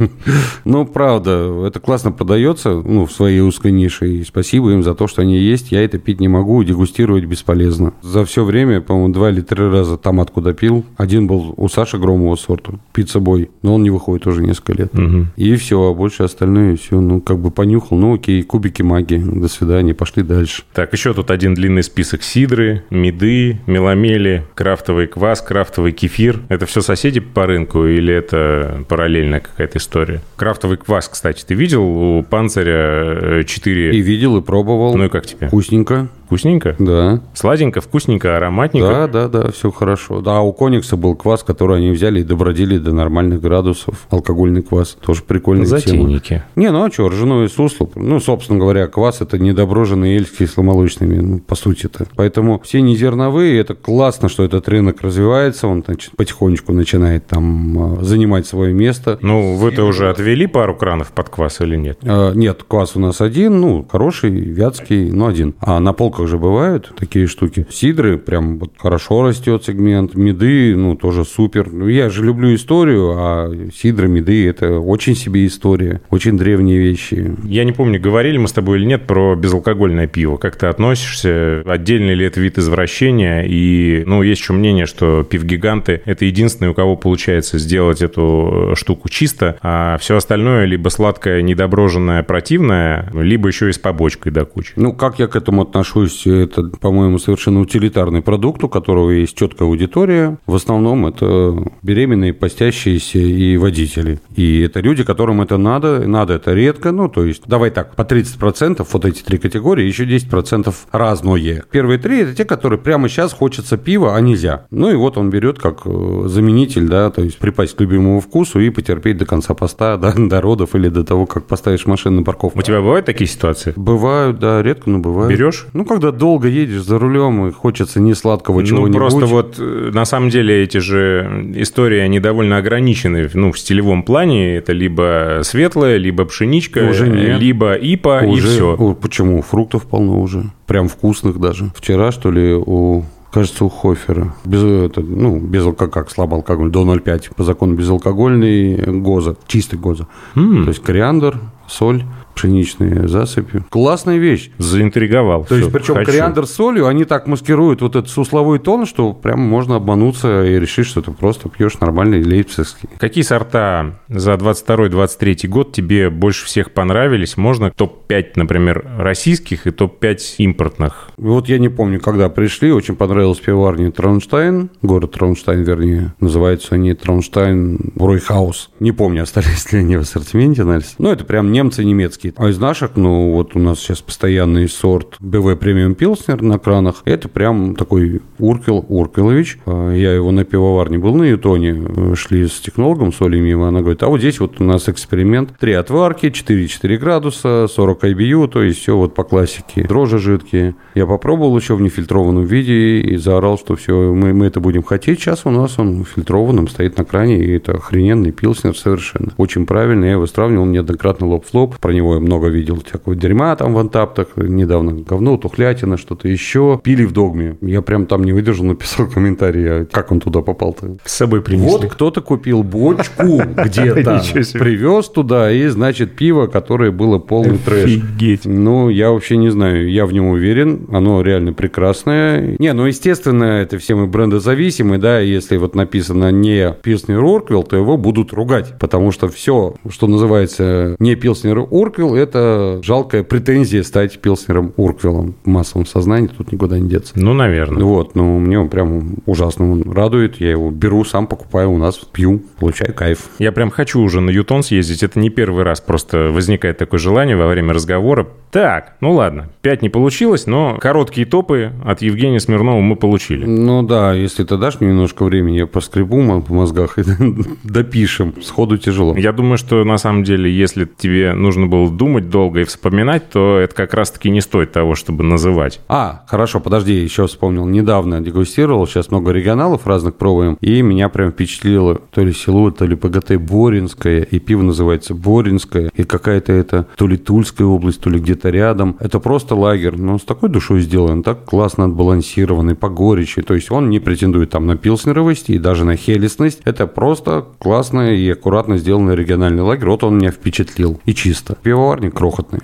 Ну, правда, это классно продается, ну, в своей узкой нише. И спасибо им за то, что они есть. Я это пить не могу, дегустировать бесполезно. За все время, по-моему, два или три раза томатку допил. Один был у Саши Громова сорта, пицца-бой. Но он не выходит уже несколько лет. И все, а больше остальное все, ну, как бы понюхал. Ну, окей, кубики магии. До свидания, пошли дальше. Так, еще тут один длинный список сидры, меды, меламели, крафтовый квас, крафтовый кефир. Это все соседи по рынку или это параллельная какая-то история? Крафтовый квас, кстати, ты видел у Панциря э, 4? И видел, и пробовал. Ну и как тебе? Вкусненько, Вкусненько? да. Сладенько, вкусненько, ароматненько? Да, да, да, все хорошо. Да, у Коникса был квас, который они взяли и добродели до нормальных градусов. Алкогольный квас. Тоже прикольная тема. Затейники. Не, ну а что, ржаное сусло. Ну, собственно говоря, квас – это недоброженные эль с кисломолочными, ну, по сути-то. Поэтому все незерновые, это классно, что этот рынок развивается, он значит, потихонечку начинает там а, занимать свое место. Ну, вы-то уже отвели пару кранов под квас или нет? А, Нет, квас у нас один, ну, хороший, вятский, но один. А на полках бутылках же бывают такие штуки. Сидры прям вот хорошо растет сегмент. Меды, ну, тоже супер. Ну, я же люблю историю, а сидры, меды – это очень себе история. Очень древние вещи. Я не помню, говорили мы с тобой или нет про безалкогольное пиво. Как ты относишься? Отдельный ли это вид извращения? И, ну, есть еще мнение, что пивгиганты – это единственные, у кого получается сделать эту штуку чисто, а все остальное либо сладкое, недоброженное, противное, либо еще и с побочкой до кучи. Ну, как я к этому отношусь? Это, по-моему, совершенно утилитарный продукт, у которого есть четкая аудитория. В основном это беременные, постящиеся и водители. И это люди, которым это надо. Надо это редко. Ну, то есть, давай так, по 30% вот эти три категории, еще 10% разное. Первые три – это те, которые прямо сейчас хочется пива, а нельзя. Ну, и вот он берет как э, заменитель, да, то есть припасть к любимому вкусу и потерпеть до конца поста, да, до родов или до того, как поставишь машину на парковку. У тебя бывают такие ситуации? Бывают, да, редко, но бывают. Берешь? Ну, когда долго едешь за рулем и хочется не сладкого Ну, чего-нибудь. просто вот, э, на самом деле, эти же истории, они довольно ограничены, ну, в стилевом плане. Это либо светлое, либо пшеничка, Уже нет. либо ипа, и Уже- все. О, почему? Фруктов полно уже. Прям вкусных даже. Вчера, что ли, у Кажется, у Хофера. Без, это, ну, без алкоголя, слабо алкоголь, до 0,5. По закону безалкогольный гоза, чистый гоза. То есть кориандр, соль, пшеничные засыпи. Классная вещь. Заинтриговал. То Всё, есть, причем хочу. кориандр с солью, они так маскируют вот этот сусловой тон, что прям можно обмануться и решить, что ты просто пьешь нормальный лейпцигский. Какие сорта за 22-23 год тебе больше всех понравились? Можно топ-5, например, российских и топ-5 импортных? Вот я не помню, когда пришли, очень понравилась пиварня Траунштайн, город Траунштайн, вернее. Называются они Траунштайн Бройхаус. Не помню, остались ли они в ассортименте, Нальс. Ну, это прям немцы немецкие. А из наших, ну, вот у нас сейчас постоянный сорт БВ премиум Пилснер на кранах. Это прям такой Уркел Уркелович. А, Я его на пивоварне был на Ютоне. э, Шли с технологом, с Олей мимо. Она говорит, а вот здесь вот у нас эксперимент. Три отварки, 4,4 градуса, 40 IBU, то есть все вот по классике. Дрожжи жидкие. Я попробовал еще в нефильтрованном виде и заорал, что все, мы, мы это будем хотеть. Сейчас у нас он в фильтрованном стоит на кране, и это охрененный пилснер совершенно. Очень правильно, я его сравнивал неоднократно лоб в лоб. Про него я много видел всякого дерьма там в антаптах. Недавно говно, тухлятина, что-то еще. Пили в догме. Я прям там не выдержал, написал комментарий, а как он туда попал-то. С собой принесли. Вот кто-то купил бочку где-то, привез туда, и, значит, пиво, которое было полный трэш. Офигеть. Ну, я вообще не знаю, я в нем уверен, оно реально прекрасное. Не, ну, естественно, это все мы брендозависимы, да, если вот написано не Пилснер Урквилл, то его будут ругать, потому что все, что называется не Пилснер Урквилл, это жалкая претензия стать Пилснером Урквиллом в массовом сознании, тут никуда не деться. Ну, наверное. Вот, ну, мне он прям ужасно он радует. Я его беру, сам покупаю у нас, пью, получаю кайф. Я прям хочу уже на Ютон съездить. Это не первый раз. Просто возникает такое желание во время разговора. Так, ну ладно, 5 не получилось, но короткие топы от Евгения Смирнова мы получили. Ну да, если ты дашь мне немножко времени, я поскребу по мозгах и допишем. Сходу тяжело. Я думаю, что на самом деле, если тебе нужно было думать долго и вспоминать, то это как раз-таки не стоит того, чтобы называть. А, хорошо, подожди, еще вспомнил. Недавно дегустировал, сейчас много регионалов разных пробуем, и меня прям впечатлило то ли село, то ли ПГТ Боринское, и пиво называется Боринское, и какая-то это то ли Тульская область, то ли где-то рядом. Это просто лагерь, но с такой душой сделан, так классно отбалансированный, по горечи. То есть он не претендует там на пилснеровость и даже на хелестность. Это просто классно и аккуратно сделанный региональный лагерь. Вот он меня впечатлил. И чисто. Пивоварни крохотные.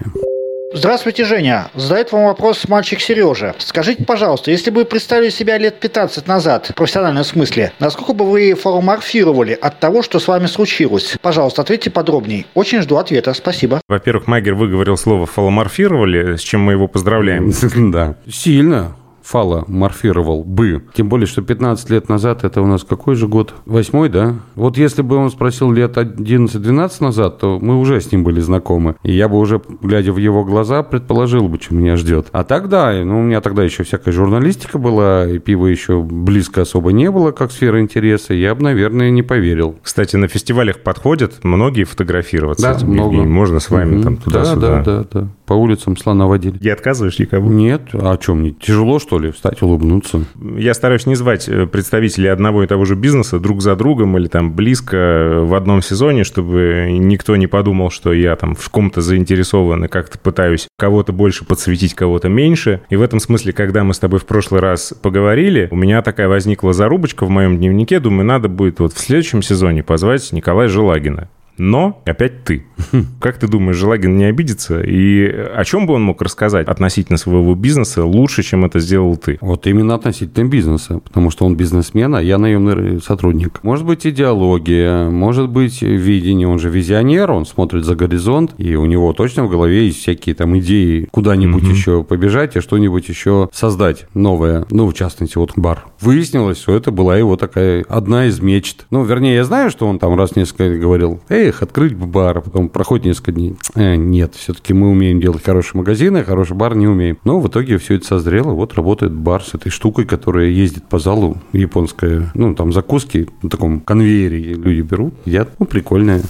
Здравствуйте, Женя. Задает вам вопрос мальчик Сережа. Скажите, пожалуйста, если бы вы представили себя лет 15 назад, в профессиональном смысле, насколько бы вы фарморфировали от того, что с вами случилось? Пожалуйста, ответьте подробнее. Очень жду ответа. Спасибо. Во-первых, Магер выговорил слово «фаломорфировали», с чем мы его поздравляем. Да. Сильно фала морфировал бы. Тем более, что 15 лет назад, это у нас какой же год? Восьмой, да? Вот если бы он спросил лет 11-12 назад, то мы уже с ним были знакомы. И я бы уже, глядя в его глаза, предположил бы, что меня ждет. А тогда, ну, у меня тогда еще всякая журналистика была, и пива еще близко особо не было, как сфера интереса. Я бы, наверное, не поверил. Кстати, на фестивалях подходят многие фотографироваться. Да, много. Евгением. Можно с вами там Мгм. туда-сюда. Да, да, да, да. По улицам слона водили. Не отказываешь никому? Нет, а о чем мне? Тяжело, что что ли, встать, улыбнуться. Я стараюсь не звать э, представителей одного и того же бизнеса друг за другом или там близко в одном сезоне, чтобы никто не подумал, что я там в ком-то заинтересован и как-то пытаюсь кого-то больше подсветить, кого-то меньше. И в этом смысле, когда мы с тобой в прошлый раз поговорили, у меня такая возникла зарубочка в моем дневнике. Думаю, надо будет вот в следующем сезоне позвать Николая Желагина но опять ты. Как ты думаешь, Желагин не обидится? И о чем бы он мог рассказать относительно своего бизнеса лучше, чем это сделал ты? Вот именно относительно бизнеса, потому что он бизнесмен, а я наемный сотрудник. Может быть идеология, может быть видение, он же визионер, он смотрит за горизонт, и у него точно в голове есть всякие там идеи куда-нибудь mm-hmm. еще побежать и что-нибудь еще создать новое. Ну, в частности, вот бар. Выяснилось, что это была его такая одна из мечт. Ну, вернее, я знаю, что он там раз несколько говорил, эй, эх, открыть бар, а потом проходит несколько дней. Э, нет, все-таки мы умеем делать хорошие магазины, а хороший бар не умеем. Но в итоге все это созрело, вот работает бар с этой штукой, которая ездит по залу, японская, ну, там закуски на таком конвейере люди берут, едят, ну, прикольная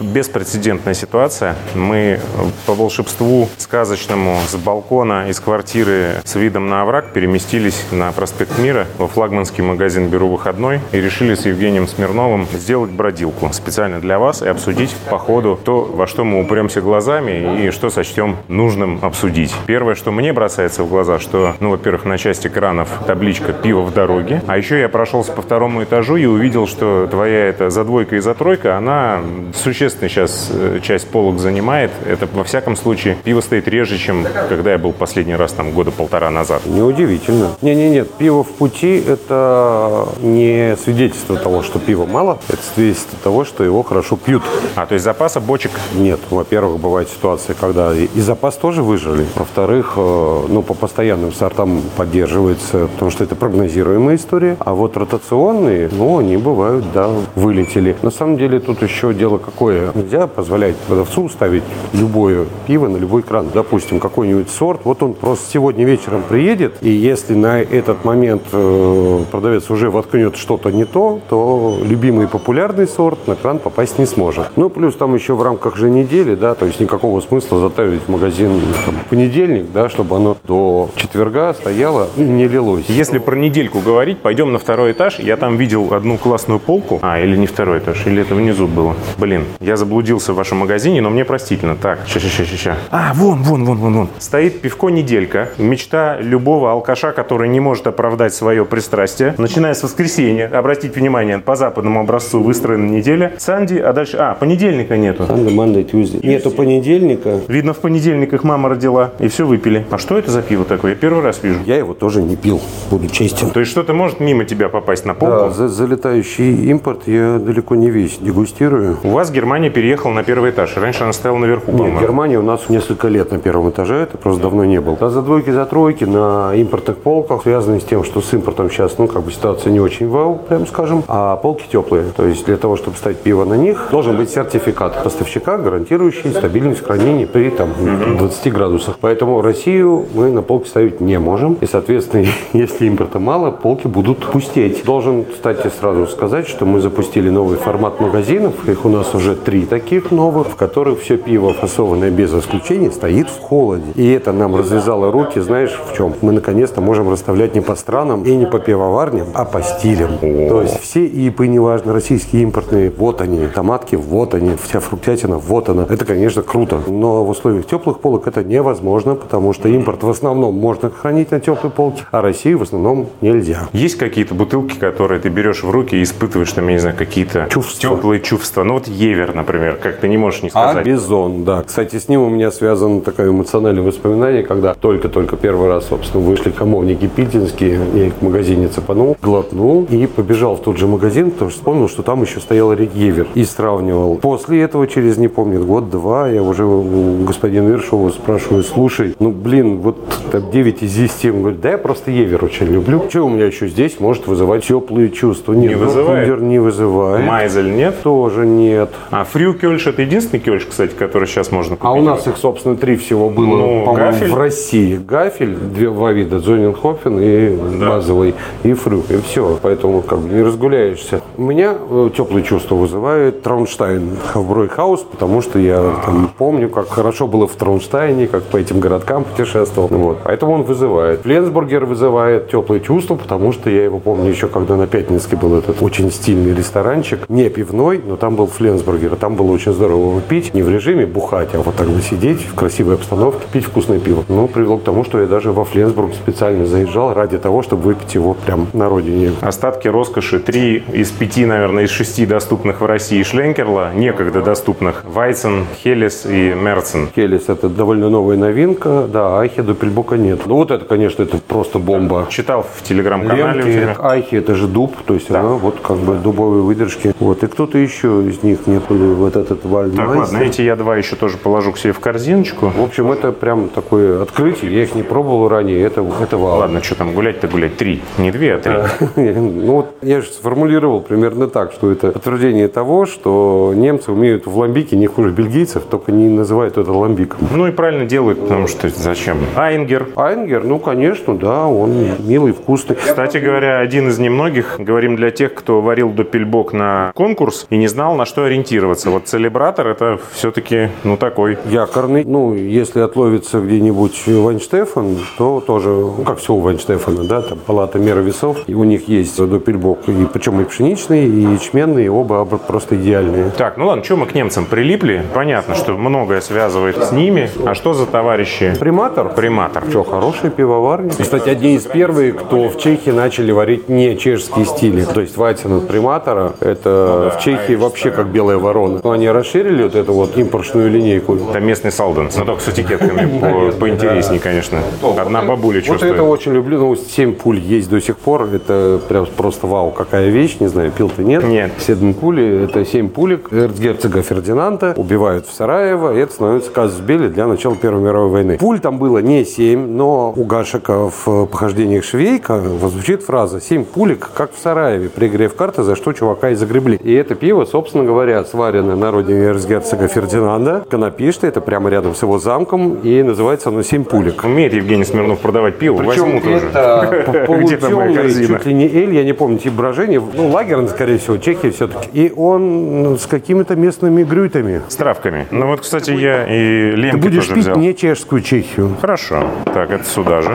беспрецедентная ситуация. Мы по волшебству сказочному с балкона из квартиры с видом на овраг переместились на проспект Мира во флагманский магазин «Беру выходной» и решили с Евгением Смирновым сделать бродилку специально для вас и обсудить по ходу то, во что мы упремся глазами и что сочтем нужным обсудить. Первое, что мне бросается в глаза, что, ну, во-первых, на части экранов табличка «Пиво в дороге», а еще я прошелся по второму этажу и увидел, что твоя эта задвойка и затройка, она существенно существенно сейчас э, часть полок занимает. Это, во всяком случае, пиво стоит реже, чем когда я был последний раз там года полтора назад. Неудивительно. Не-не-нет, пиво в пути – это не свидетельство того, что пива мало, это свидетельство того, что его хорошо пьют. А, то есть запаса бочек? Нет. Во-первых, бывает ситуация, когда и запас тоже выжили. Во-вторых, э, ну, по постоянным сортам поддерживается, потому что это прогнозируемая история. А вот ротационные, ну, они бывают, да, вылетели. На самом деле тут еще дело какое Нельзя позволять продавцу ставить любое пиво на любой кран. Допустим, какой-нибудь сорт. Вот он просто сегодня вечером приедет, и если на этот момент э, продавец уже воткнет что-то не то, то любимый популярный сорт на кран попасть не сможет. Ну, плюс там еще в рамках же недели, да, то есть никакого смысла затавить в магазин там, в понедельник, да, чтобы оно до четверга стояло и не лилось. Если про недельку говорить, пойдем на второй этаж. Я там видел одну классную полку. А, или не второй этаж, или это внизу было. Блин, я заблудился в вашем магазине, но мне простительно. Так, ща, ща, ща, ща. А, вон, вон, вон, вон, вон. Стоит пивко неделька. Мечта любого алкаша, который не может оправдать свое пристрастие. Начиная с воскресенья, обратите внимание, по западному образцу выстроена неделя. Санди, а дальше... А, понедельника нету. Санди, Monday, Tuesday. Нету понедельника. Видно, в понедельниках мама родила, и все выпили. А что это за пиво такое? Я первый раз вижу. Я его тоже не пил, буду честен. То есть что-то может мимо тебя попасть на полку? Да, за залетающий импорт я далеко не весь дегустирую. У вас Германия Германия переехала на первый этаж. Раньше она стояла наверху, Нет, Германия у нас несколько лет на первом этаже, это просто давно не было. А за двойки, за тройки на импортных полках связаны с тем, что с импортом сейчас, ну, как бы ситуация не очень вау, прям скажем, а полки теплые. То есть для того, чтобы ставить пиво на них, должен быть сертификат поставщика, гарантирующий стабильность хранения при там 20 градусах. Поэтому Россию мы на полке ставить не можем. И, соответственно, если импорта мало, полки будут пустеть. Должен, кстати, сразу сказать, что мы запустили новый формат магазинов. Их у нас уже три таких новых, в которых все пиво, фасованное без исключения, стоит в холоде. И это нам развязало руки, знаешь, в чем? Мы наконец-то можем расставлять не по странам и не по пивоварням, а по стилям. То есть все ипы, неважно, российские, импортные, вот они, томатки, вот они, вся фруктятина, вот она. Это, конечно, круто. Но в условиях теплых полок это невозможно, потому что импорт в основном можно хранить на теплой полке, а Россию в основном нельзя. Есть какие-то бутылки, которые ты берешь в руки и испытываешь, там, я не знаю, какие-то чувства. теплые чувства? Ну вот Евер, например, как ты не можешь не сказать. А Бизон, да. Кстати, с ним у меня связано такое эмоциональное воспоминание, когда только-только первый раз, собственно, вышли комовники питинские, я их в магазине цепанул, глотнул и побежал в тот же магазин, потому что вспомнил, что там еще стоял Евер и сравнивал. После этого, через, не помню, год-два, я уже у господина Вершова спрашиваю, слушай, ну, блин, вот там 9 из 10, он говорит, да я просто Евер очень люблю. Что у меня еще здесь может вызывать теплые чувства? Нет, не вызывает? не вызывает. Майзель нет? Тоже нет. А А фрю кельш это единственный кельш, кстати, который сейчас можно купить? А у нас их, собственно, три всего было, Ну, по-моему, гафель. в России. Гафель, две, два вида, Зоненхофен и базовый, и фрю. И все, поэтому как бы не разгуляешься. У меня э, теплые чувства вызывает Траунштайн, Хавбройхаус, потому что я там помню, как хорошо было в Траунштайне, как по этим городкам путешествовал. Вот. Поэтому он вызывает. Фленсбургер вызывает теплые чувства, потому что я его помню еще, когда на Пятницке был этот очень стильный ресторанчик. Не пивной, но там был Фленсбургер. И Там было очень здорово пить. Не в режиме бухать, а вот так бы сидеть в красивой обстановке, пить вкусное пиво. Ну, привело к тому, что я даже во Фленсбург специально заезжал ради того, чтобы выпить его прям на родине. Остатки роскоши. Три из пяти, наверное, из шести доступных в России Шленкерла, некогда доступных. Вайцен, Хелес и Мерцен. Хелис это довольно новая новинка, да, Айхи до Пельбока нет. Ну вот это, конечно, это просто бомба. Читал в телеграм-канале. Айхи это же дуб, то есть она вот как бы дубовые выдержки. Вот, и кто-то еще из них не был, вот этот Так, Вальдмайстер. ладно, эти я два еще тоже положу к себе в корзиночку. В общем, это прям такое открытие. Я их не пробовал ранее, это, это вау. Ладно, что там гулять-то гулять? Три. Не две, а три. Ну вот я же сформулировал примерно так, что это подтверждение того, что немцы умеют в ламбике не хуже бельгийцев, только не называют это ламбиком. Ну и правильно делают, потому что зачем? Айнгер. Айнгер, ну, конечно, да, он милый, вкусный. Кстати говоря, один из немногих, говорим для тех, кто варил допельбок на конкурс и не знал, на что ориентироваться. Вот целебратор это все-таки, ну, такой. Якорный. Ну, если отловится где-нибудь Вайнштефан, то тоже, ну, как все у Вайнштефана, да, там палата меры весов. И у них есть допельбок, и причем и пшеничный, и ячменный, и оба просто идеальные. Так, ну ладно, что мы к немцам прилипли? Понятно, что многое связывает с ними. А что за товарищи? Приматор? Приматор. Что, хорошие пивоварни. Кстати, одни из первых, кто в Чехии начали варить не чешские стили. То есть Вайтин от Приматора, это в Чехии вообще как белая ворона. Но они расширили вот эту вот импортную линейку. Это местный салденс, но только с этикетками по- поинтереснее, конечно. Одна бабуля Вот это очень люблю. Ну, 7 пуль есть до сих пор. Это прям просто вау, какая вещь. Не знаю, пил-то нет. Нет. Седм пули. Это 7 пулек эрцгерцога Фердинанда. Убивают в Сараево. И это становится казус белли для начала Первой мировой войны. Пуль там было не 7, но у Гашика в похождениях Швейка возвучит фраза «7 пулек, как в Сараеве, пригрев карты, за что чувака и загребли». И это пиво, собственно говоря, сварено на родине эрцгерцога Фердинанда. Конопишты, это прямо рядом с его замком. И называется оно «7 пулек». Умеет Евгений Смирнов продавать пиво, Причем возьму тоже. это полутемный, чуть ли не эль, я не помню, тип брожения. Ну, лагерный, скорее всего, Чехия все-таки. И он ну, с какими-то местными грютами. С травками. Ну вот, кстати, я и Ты лемки будешь тоже пить взял. не чешскую Чехию. Хорошо. Так, это сюда же.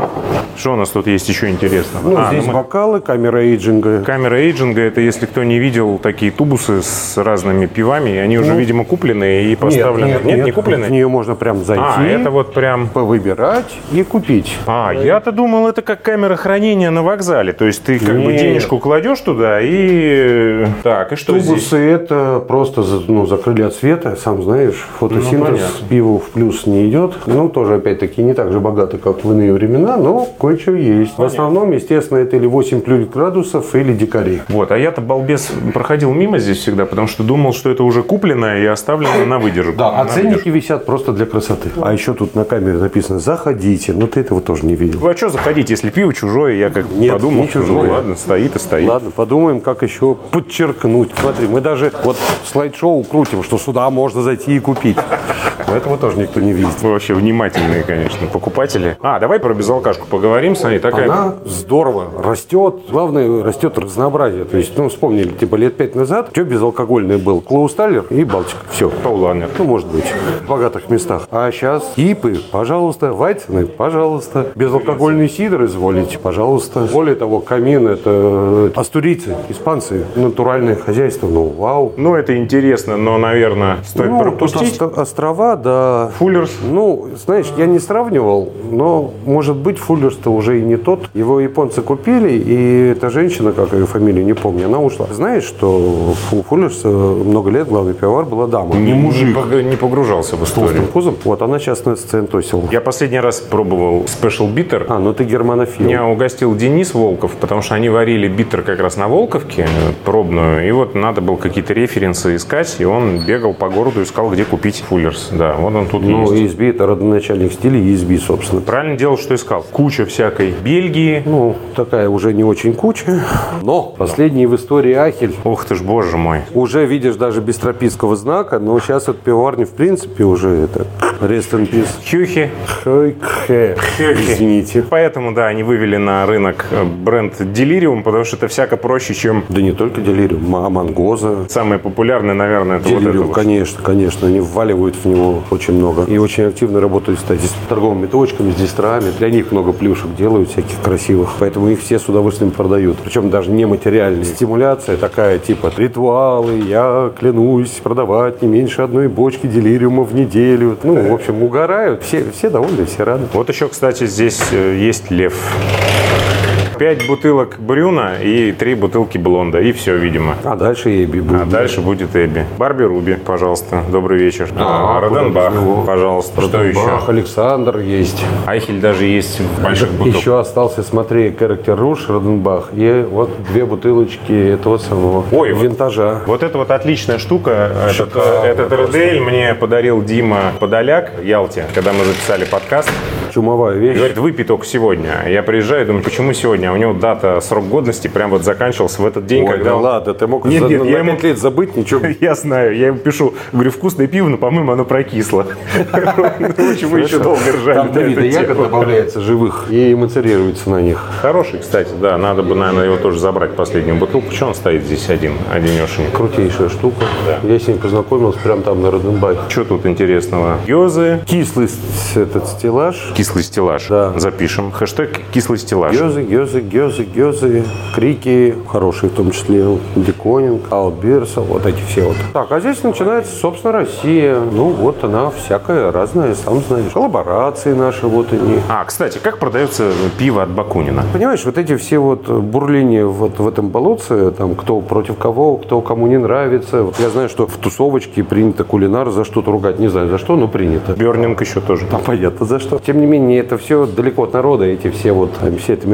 Что у нас тут есть еще интересного? Ну, А, здесь ну мы- бокалы, камера эйджинга. Камера эйджинга, это если кто не видел такие тубусы с разными пивами, и они уже, видимо, купленные и поставлены. не В купленные? нее можно прям зайти, А, это вот прям... повыбирать и купить. А, я-то думал, это как камера хранения на вокзале. То есть ты как бы Нет. денежку кладешь туда и... Так, и что здесь? Тубусы это просто ну, закрыли от света, сам знаешь, фотосинтез Ну, понятно. пиву в плюс не идет. Ну, тоже, опять-таки, не так же богато, как в иные времена, но кое-что есть. В основном, естественно, это или 8 плюс градусов, или дикари. Вот, а я-то, балбес, проходил мимо здесь всегда, потому что думал, что это уже купленное и оставлено на выдержку. Да, а ценники висят просто для красоты. А еще тут на камере написано «Заходите». Но ты этого тоже не видел. Ну, а что заходить, если пиво чужое, я как Нет, подумал, не что, чужое. ну ладно, стоит и стоит. Ладно, подумаем, как еще подчеркнуть. Смотри, мы даже вот слайд-шоу крутим, что сюда можно зайти и купить. Этого тоже никто не видит. Вы вообще внимательные, конечно, покупатели. А, давай про безалкашку поговорим. Смотри, такая... Она здорово растет. Главное, растет разнообразие. То есть, ну, вспомнили, типа, лет пять назад, что безалкогольный был? Клоусталлер и Балтика. Все. Пауланер. Ну, может быть, в богатых местах. А сейчас типы, пожалуйста, вайтины, пожалуйста. Безалкогольный сидр, изволите, пожалуйста. Более того, камин – это астурийцы, испанцы, натуральное хозяйство. Ну, вау. Ну, это интересно, но, наверное, стоит Ну, тут пропустить. ост- острова, да. Фуллерс. Ну, знаешь, я не сравнивал, но, может быть, Фуллерс-то уже и не тот. Его японцы купили, и эта женщина, как ее фамилию, не помню, она ушла. Знаешь, что у Фуллерса много лет главный пивовар была дама. Не мужик. Не погружался в историю. Толстым пузом. Вот, она сейчас на сцене тосила. Я последний раз пробовал Special Bitter. А, ну ты германофил. Меня угостил Денис Волков, потому что они варили биттер как раз на Волковке, э, пробную, и вот надо было какие-то референсы искать, и он бегал по городу, искал, где купить фуллерс. Да, вот он тут Ну, есть. ESB это родоначальник стиля ESB, собственно. Правильно делал, что искал. Куча всякой Бельгии. Ну, такая уже не очень куча. Но последний в истории Ахель. Ух ты ж, боже мой. Уже видишь даже без тропического знака, но сейчас от пивоварни в принципе уже это rest in peace. Хюхи. Хэ, Извините. Поэтому, да, они вывели на рынок э, бренд Delirium, потому что это всяко проще, чем Да не только делириум, а мангоза. самое популярное, наверное, это вот это вот. конечно, конечно, они вваливают в него очень много. И очень активно работают, кстати, с торговыми точками, с дистрами. Для них много плюшек делают, всяких красивых. Поэтому их все с удовольствием продают. Причем даже нематериальные. Стимуляция такая, типа ритуалы, я клянусь продавать не меньше одной бочки делириума в неделю. Ну, в общем, угорают. Все, все довольны, все рады. Вот еще, кстати, здесь э, есть лев. Пять бутылок Брюна и три бутылки Блонда. И все, видимо. А дальше Эбби будет. А дальше будет Эбби. Барби Руби, пожалуйста. Добрый вечер. А, А, Роденбах, пожалуйста. Что еще? Александр есть. Айхель даже есть в больших бутылках. Еще остался, смотри, Character Руш, Роденбах. И вот две бутылочки этого самого Ой, вот- винтажа. Вот это вот отличная штука. Этот, Шикарно э, этот Редель мне подарил Дима Подоляк в Ялте, когда мы записали подкаст. Чумовая вещь. говорит, выпей только сегодня. Я приезжаю, думаю, почему сегодня? А у него дата, срок годности прям вот заканчивался в этот день, Ой, когда да он- ладно, ты мог Нет, за, нет, на я ему- пять лет забыть ничего. Я знаю, я ему пишу, говорю, вкусное пиво, но, по-моему, оно прокисло. Почему еще долго ржали Там вида ягод добавляется живых и эмоцирируется на них. Хороший, кстати, да, надо бы, наверное, его тоже забрать, последнюю бутылку. Почему он стоит здесь один, одинешенек? Крутейшая штука. Я с ним познакомился прямо там на Роденбахе. Что тут интересного? Гёзы, Кислый этот стеллаж. кислый стеллаж. Да. Запишем. Хэштег кислый стеллаж. Гёзы, гёзы, гёзы, гёзы, крики, хорошие в том числе, Деконинг, Аутберса, вот эти все вот. Так, а здесь начинается, собственно, Россия. Ну, вот она всякая разная, сам знаешь. Коллаборации наши, вот они. А, кстати, как продается пиво от Бакунина? Понимаешь, вот эти все вот бурления вот в этом болотце, там, кто против кого, кто кому не нравится. Вот я знаю, что в тусовочке принято кулинар за что-то ругать. Не знаю за что, но принято. Бернинг еще тоже. А понятно за что. Тем не менее, это все далеко от народа, эти все вот, все это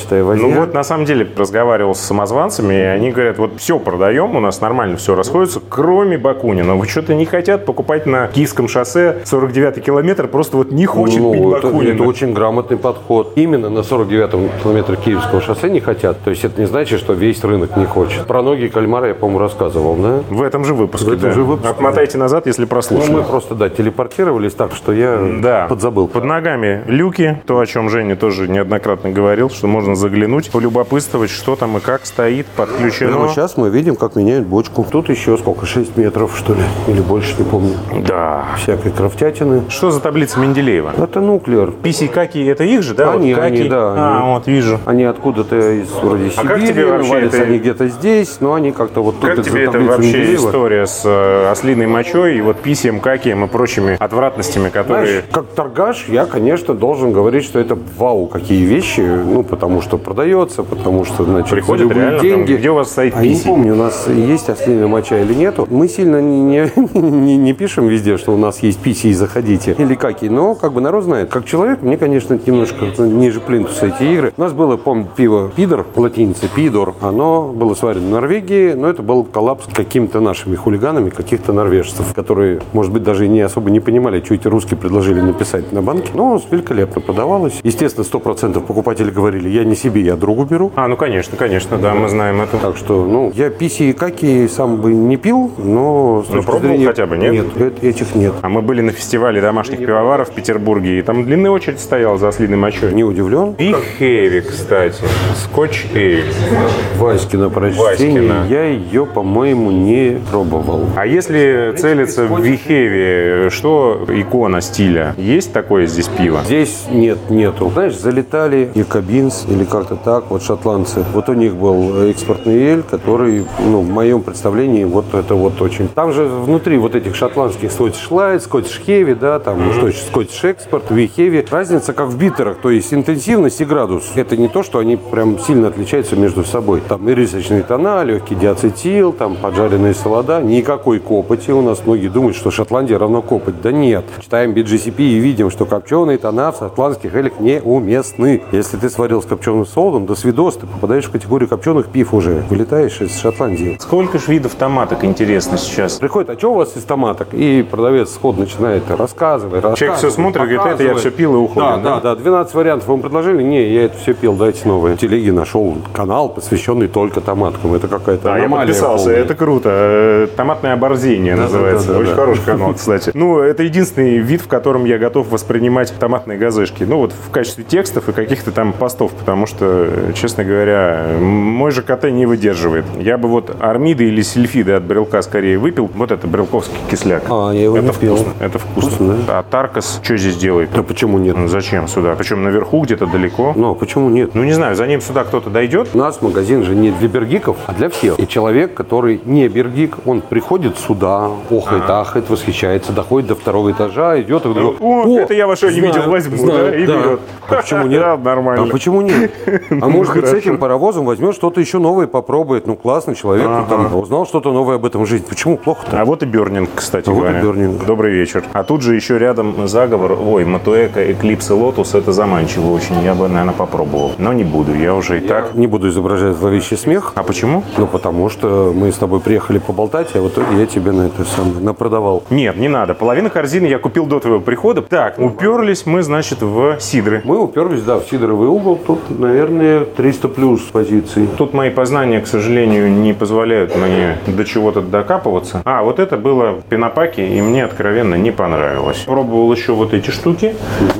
мелкотравчатая возня. Ну вот, на самом деле, разговаривал с самозванцами, и они говорят, вот все продаем, у нас нормально все расходится, кроме Бакунина. Вы что-то не хотят покупать на Киевском шоссе 49 километр, просто вот не хочет Ну, пить это, Бакунина. это очень грамотный подход. Именно на 49-м километре Киевского шоссе не хотят. То есть это не значит, что весь рынок не хочет. Про ноги кальмара я, по-моему, рассказывал, да? В этом же выпуске, В этом да. же выпуске, Отмотайте назад, если Ну, прослушали. мы просто, да, телепортировались так, что я Да. подзабыл. Под ногами люки, то, о чем Женя тоже неоднократно говорил, что можно заглянуть, полюбопытствовать, что там и как стоит, подключено. Прямо сейчас мы видим, как меняют бочку. Тут еще сколько, 6 метров, что ли? Или больше, не помню. Да. Всякой крафтятины. Что за таблица Менделеева? Это нуклеар. Писи каки, это их же, да? Они, вот каки? они, да, А, они. вот вижу. Они откуда-то из вроде А как Сибири, тебе вообще это- они где-то здесь, но они как-то вот тут Как тебе это вообще Менделеева. история с э, ослиной мочой и вот писем, какием и прочими отвратностями, которые... Знаешь, как торгаш, я, конечно, должен говорить, что это вау, какие вещи, ну, потому что продается, потому что, значит, Приходят любые реально там, деньги. где у вас стоит а я не помню, у нас есть ослиная моча или нету. Мы сильно не, не, не пишем везде, что у нас есть писи и заходите, или каки, но как бы народ знает. Как человек, мне, конечно, немножко ниже плинтуса эти игры. У нас было, помню, пиво Пидор, латиница Пидор, оно было сварено в Норвегии, но это был коллапс с какими-то нашими хулиганами, каких-то норвежцев, которые, может быть, даже не особо не понимали, что эти русские предложили написать на банке. Но великолепно продавалось. Естественно, 100% покупатели говорили, я не себе, я другу беру. А, ну конечно, конечно, да, мы знаем это. Так что, ну, я писи и каки сам бы не пил, но... Ну, пробовал зрения- хотя бы, нет? Нет, этих нет. А мы были на фестивале домашних пивоваров в Петербурге, и там длинная очередь стояла за ослиной мочой. Не удивлен. И Хэви, кстати. Скотч Эйль. Васькина прочтение, Васькина. я ее, по-моему, не пробовал. А если целиться в Вихеве, что икона стиля? Есть такое здесь пиво? Здесь нет, нету. Знаешь, залетали Якобинс или как-то так, вот шотландцы. Вот у них был экспортный эль, который, ну, в моем представлении, вот это вот очень... Там же внутри вот этих шотландских Scottish Light, Scottish Heavy, да, там, ну, что Scottish Export, V-Heavy. Разница как в битерах, то есть интенсивность и градус. Это не то, что они прям сильно отличаются между собой. Там и рисочные тона, легкий диацетил, там поджаренные солода. Никакой копоти. У нас многие думают, что Шотландия равно копоть. Да нет. Читаем BGCP и видим, что копченая Черные тона в шотландских элях неуместны. Если ты сварил с копченым солодом, до свидос, ты попадаешь в категорию копченых пив уже. Вылетаешь из Шотландии. Сколько ж видов томаток, интересно, сейчас? Приходит, а что у вас из томаток? И продавец сход начинает рассказывать, рассказывать. Человек все смотрит, говорит, это я показывает. все пил и уходит. Да, да, да. 12 вариантов вам предложили. Не, я это все пил, дайте новые. В телеге нашел канал, посвященный только томаткам. Это какая-то Да, я подписался, полная. это круто. Э, Томатное оборзение Да, называется. да, да, Очень да. хороший канал, кстати. Ну, это единственный вид, в котором я готов воспринимать томатные газешки. Ну, вот в качестве текстов и каких-то там постов, потому что, э, честно говоря, мой же КТ не выдерживает. Я бы вот армиды или сельфиды от брелка скорее выпил. Вот это брелковский кисляк. А, я его это не пил. вкусно. Это вкусно. Вкусно, А Таркас что здесь делает? Да почему нет? Ну, Зачем сюда? Причем наверху где-то далеко. Ну, почему нет? Ну, не знаю, за ним сюда кто-то дойдет. У нас магазин же не для бергиков, а для всех. И человек, который не бергик, он приходит сюда, охает, ахает, восхищается, доходит до второго этажа, идет и говорит, О, это я вашего не видел, возьму, знаю, да, и да. берет. А почему нет? Да, нормально. А почему нет? А Ну, может быть, с этим паровозом возьмет что-то еще новое, попробует. Ну, классный человек, там, узнал что-то новое об этом жизни. Почему плохо-то? А вот и Burning, кстати говоря. Добрый вечер. А тут же еще рядом заговор. Ой, Motueka, Eclipse и Lotus. Это заманчиво очень. Я бы, наверное, попробовал. Но не буду. Я уже и так. Не буду изображать зловещий смех. А почему? Ну, потому что мы с тобой приехали поболтать, а в итоге я тебе на это самое напродавал. Нет, не надо. Половину корзины я купил до твоего прихода. Так, уперлись мы, значит, в сидры. Мы уперлись, да, в сидоровый угол. Тут, наверное, 300 плюс позиций. Тут мои познания, к сожалению, не позволяют мне до чего-то докапываться. А, вот это было в пенопаке, и мне откровенно не понравилось. Пробовал еще вот эти штуки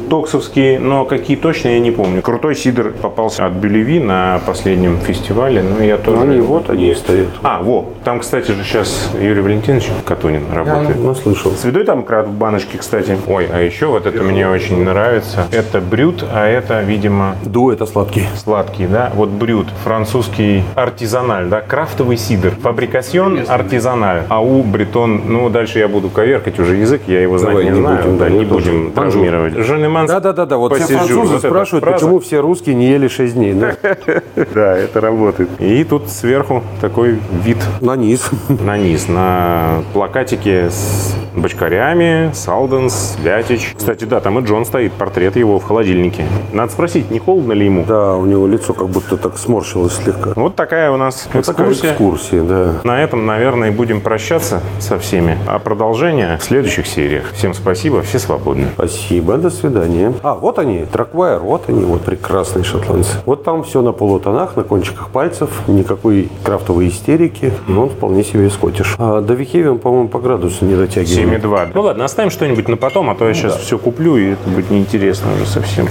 токсовские, но какие точно я не помню. Крутой сидр попался от Белеви на последнем фестивале, но я тоже... Они вот они стоят. А, во, там, кстати же, сейчас Юрий Валентинович Катунин работает. Ну, слышал. С видой там крат в баночке, кстати. Ой, а еще вот это мне очень нравится. Это брют, а это, видимо, Ду это сладкий. сладкий, да? Вот брют, французский артизаналь, да? Крафтовый сидр. Фабрикасьон артизаналь. АУ бретон. Ну, дальше я буду коверкать уже язык, я его знать Давай, не, не знаю. будем, да, да, не будем травмировать. Женеманс Да-да-да, вот все французы Вот спрашивают, фраза. почему все русские не ели 6 дней. Да? Да, это работает. И тут сверху такой вид На низ. на низ, на плакатике с бочкарями, Салденс, Вятич. Кстати, да, там и Джон стоит, портрет его в холодильнике. Надо спросить, не холодно ли ему? Да, у него лицо как будто так сморщилось слегка. Вот такая у нас экскурсия. экскурсия, да. На этом, наверное, и будем прощаться со всеми. А продолжение в следующих сериях. Всем спасибо, все свободны. Спасибо, до свидания. А, вот они, Траквайр, вот они, вот прекрасные шотландцы. Вот там все на полутонах, на кончиках пальцев, никакой крафтовой истерики, и он вполне себе скотиш. А до Викеви он, по-моему, по градусу не дотягивает. 7,2. Ну ладно, оставим что-нибудь на потом, а то я сейчас все куплю, и это будет неинтересно уже совсем.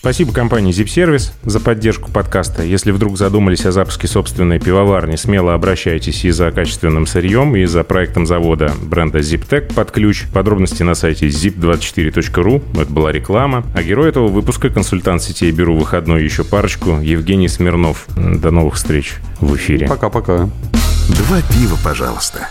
Спасибо компании Zip Service за поддержку подкаста. Если вдруг задумались о запуске собственной пивоварни, смело обращайтесь и за качественным сырьем, и за проектом завода бренда ZipTech под ключ. Подробности на сайте zip24.ru. Это была реклама. А герой этого выпуска – консультант сетей «Беру выходной» еще парочку Евгений Смирнов. До новых встреч в эфире. Пока-пока. Два пива, пожалуйста.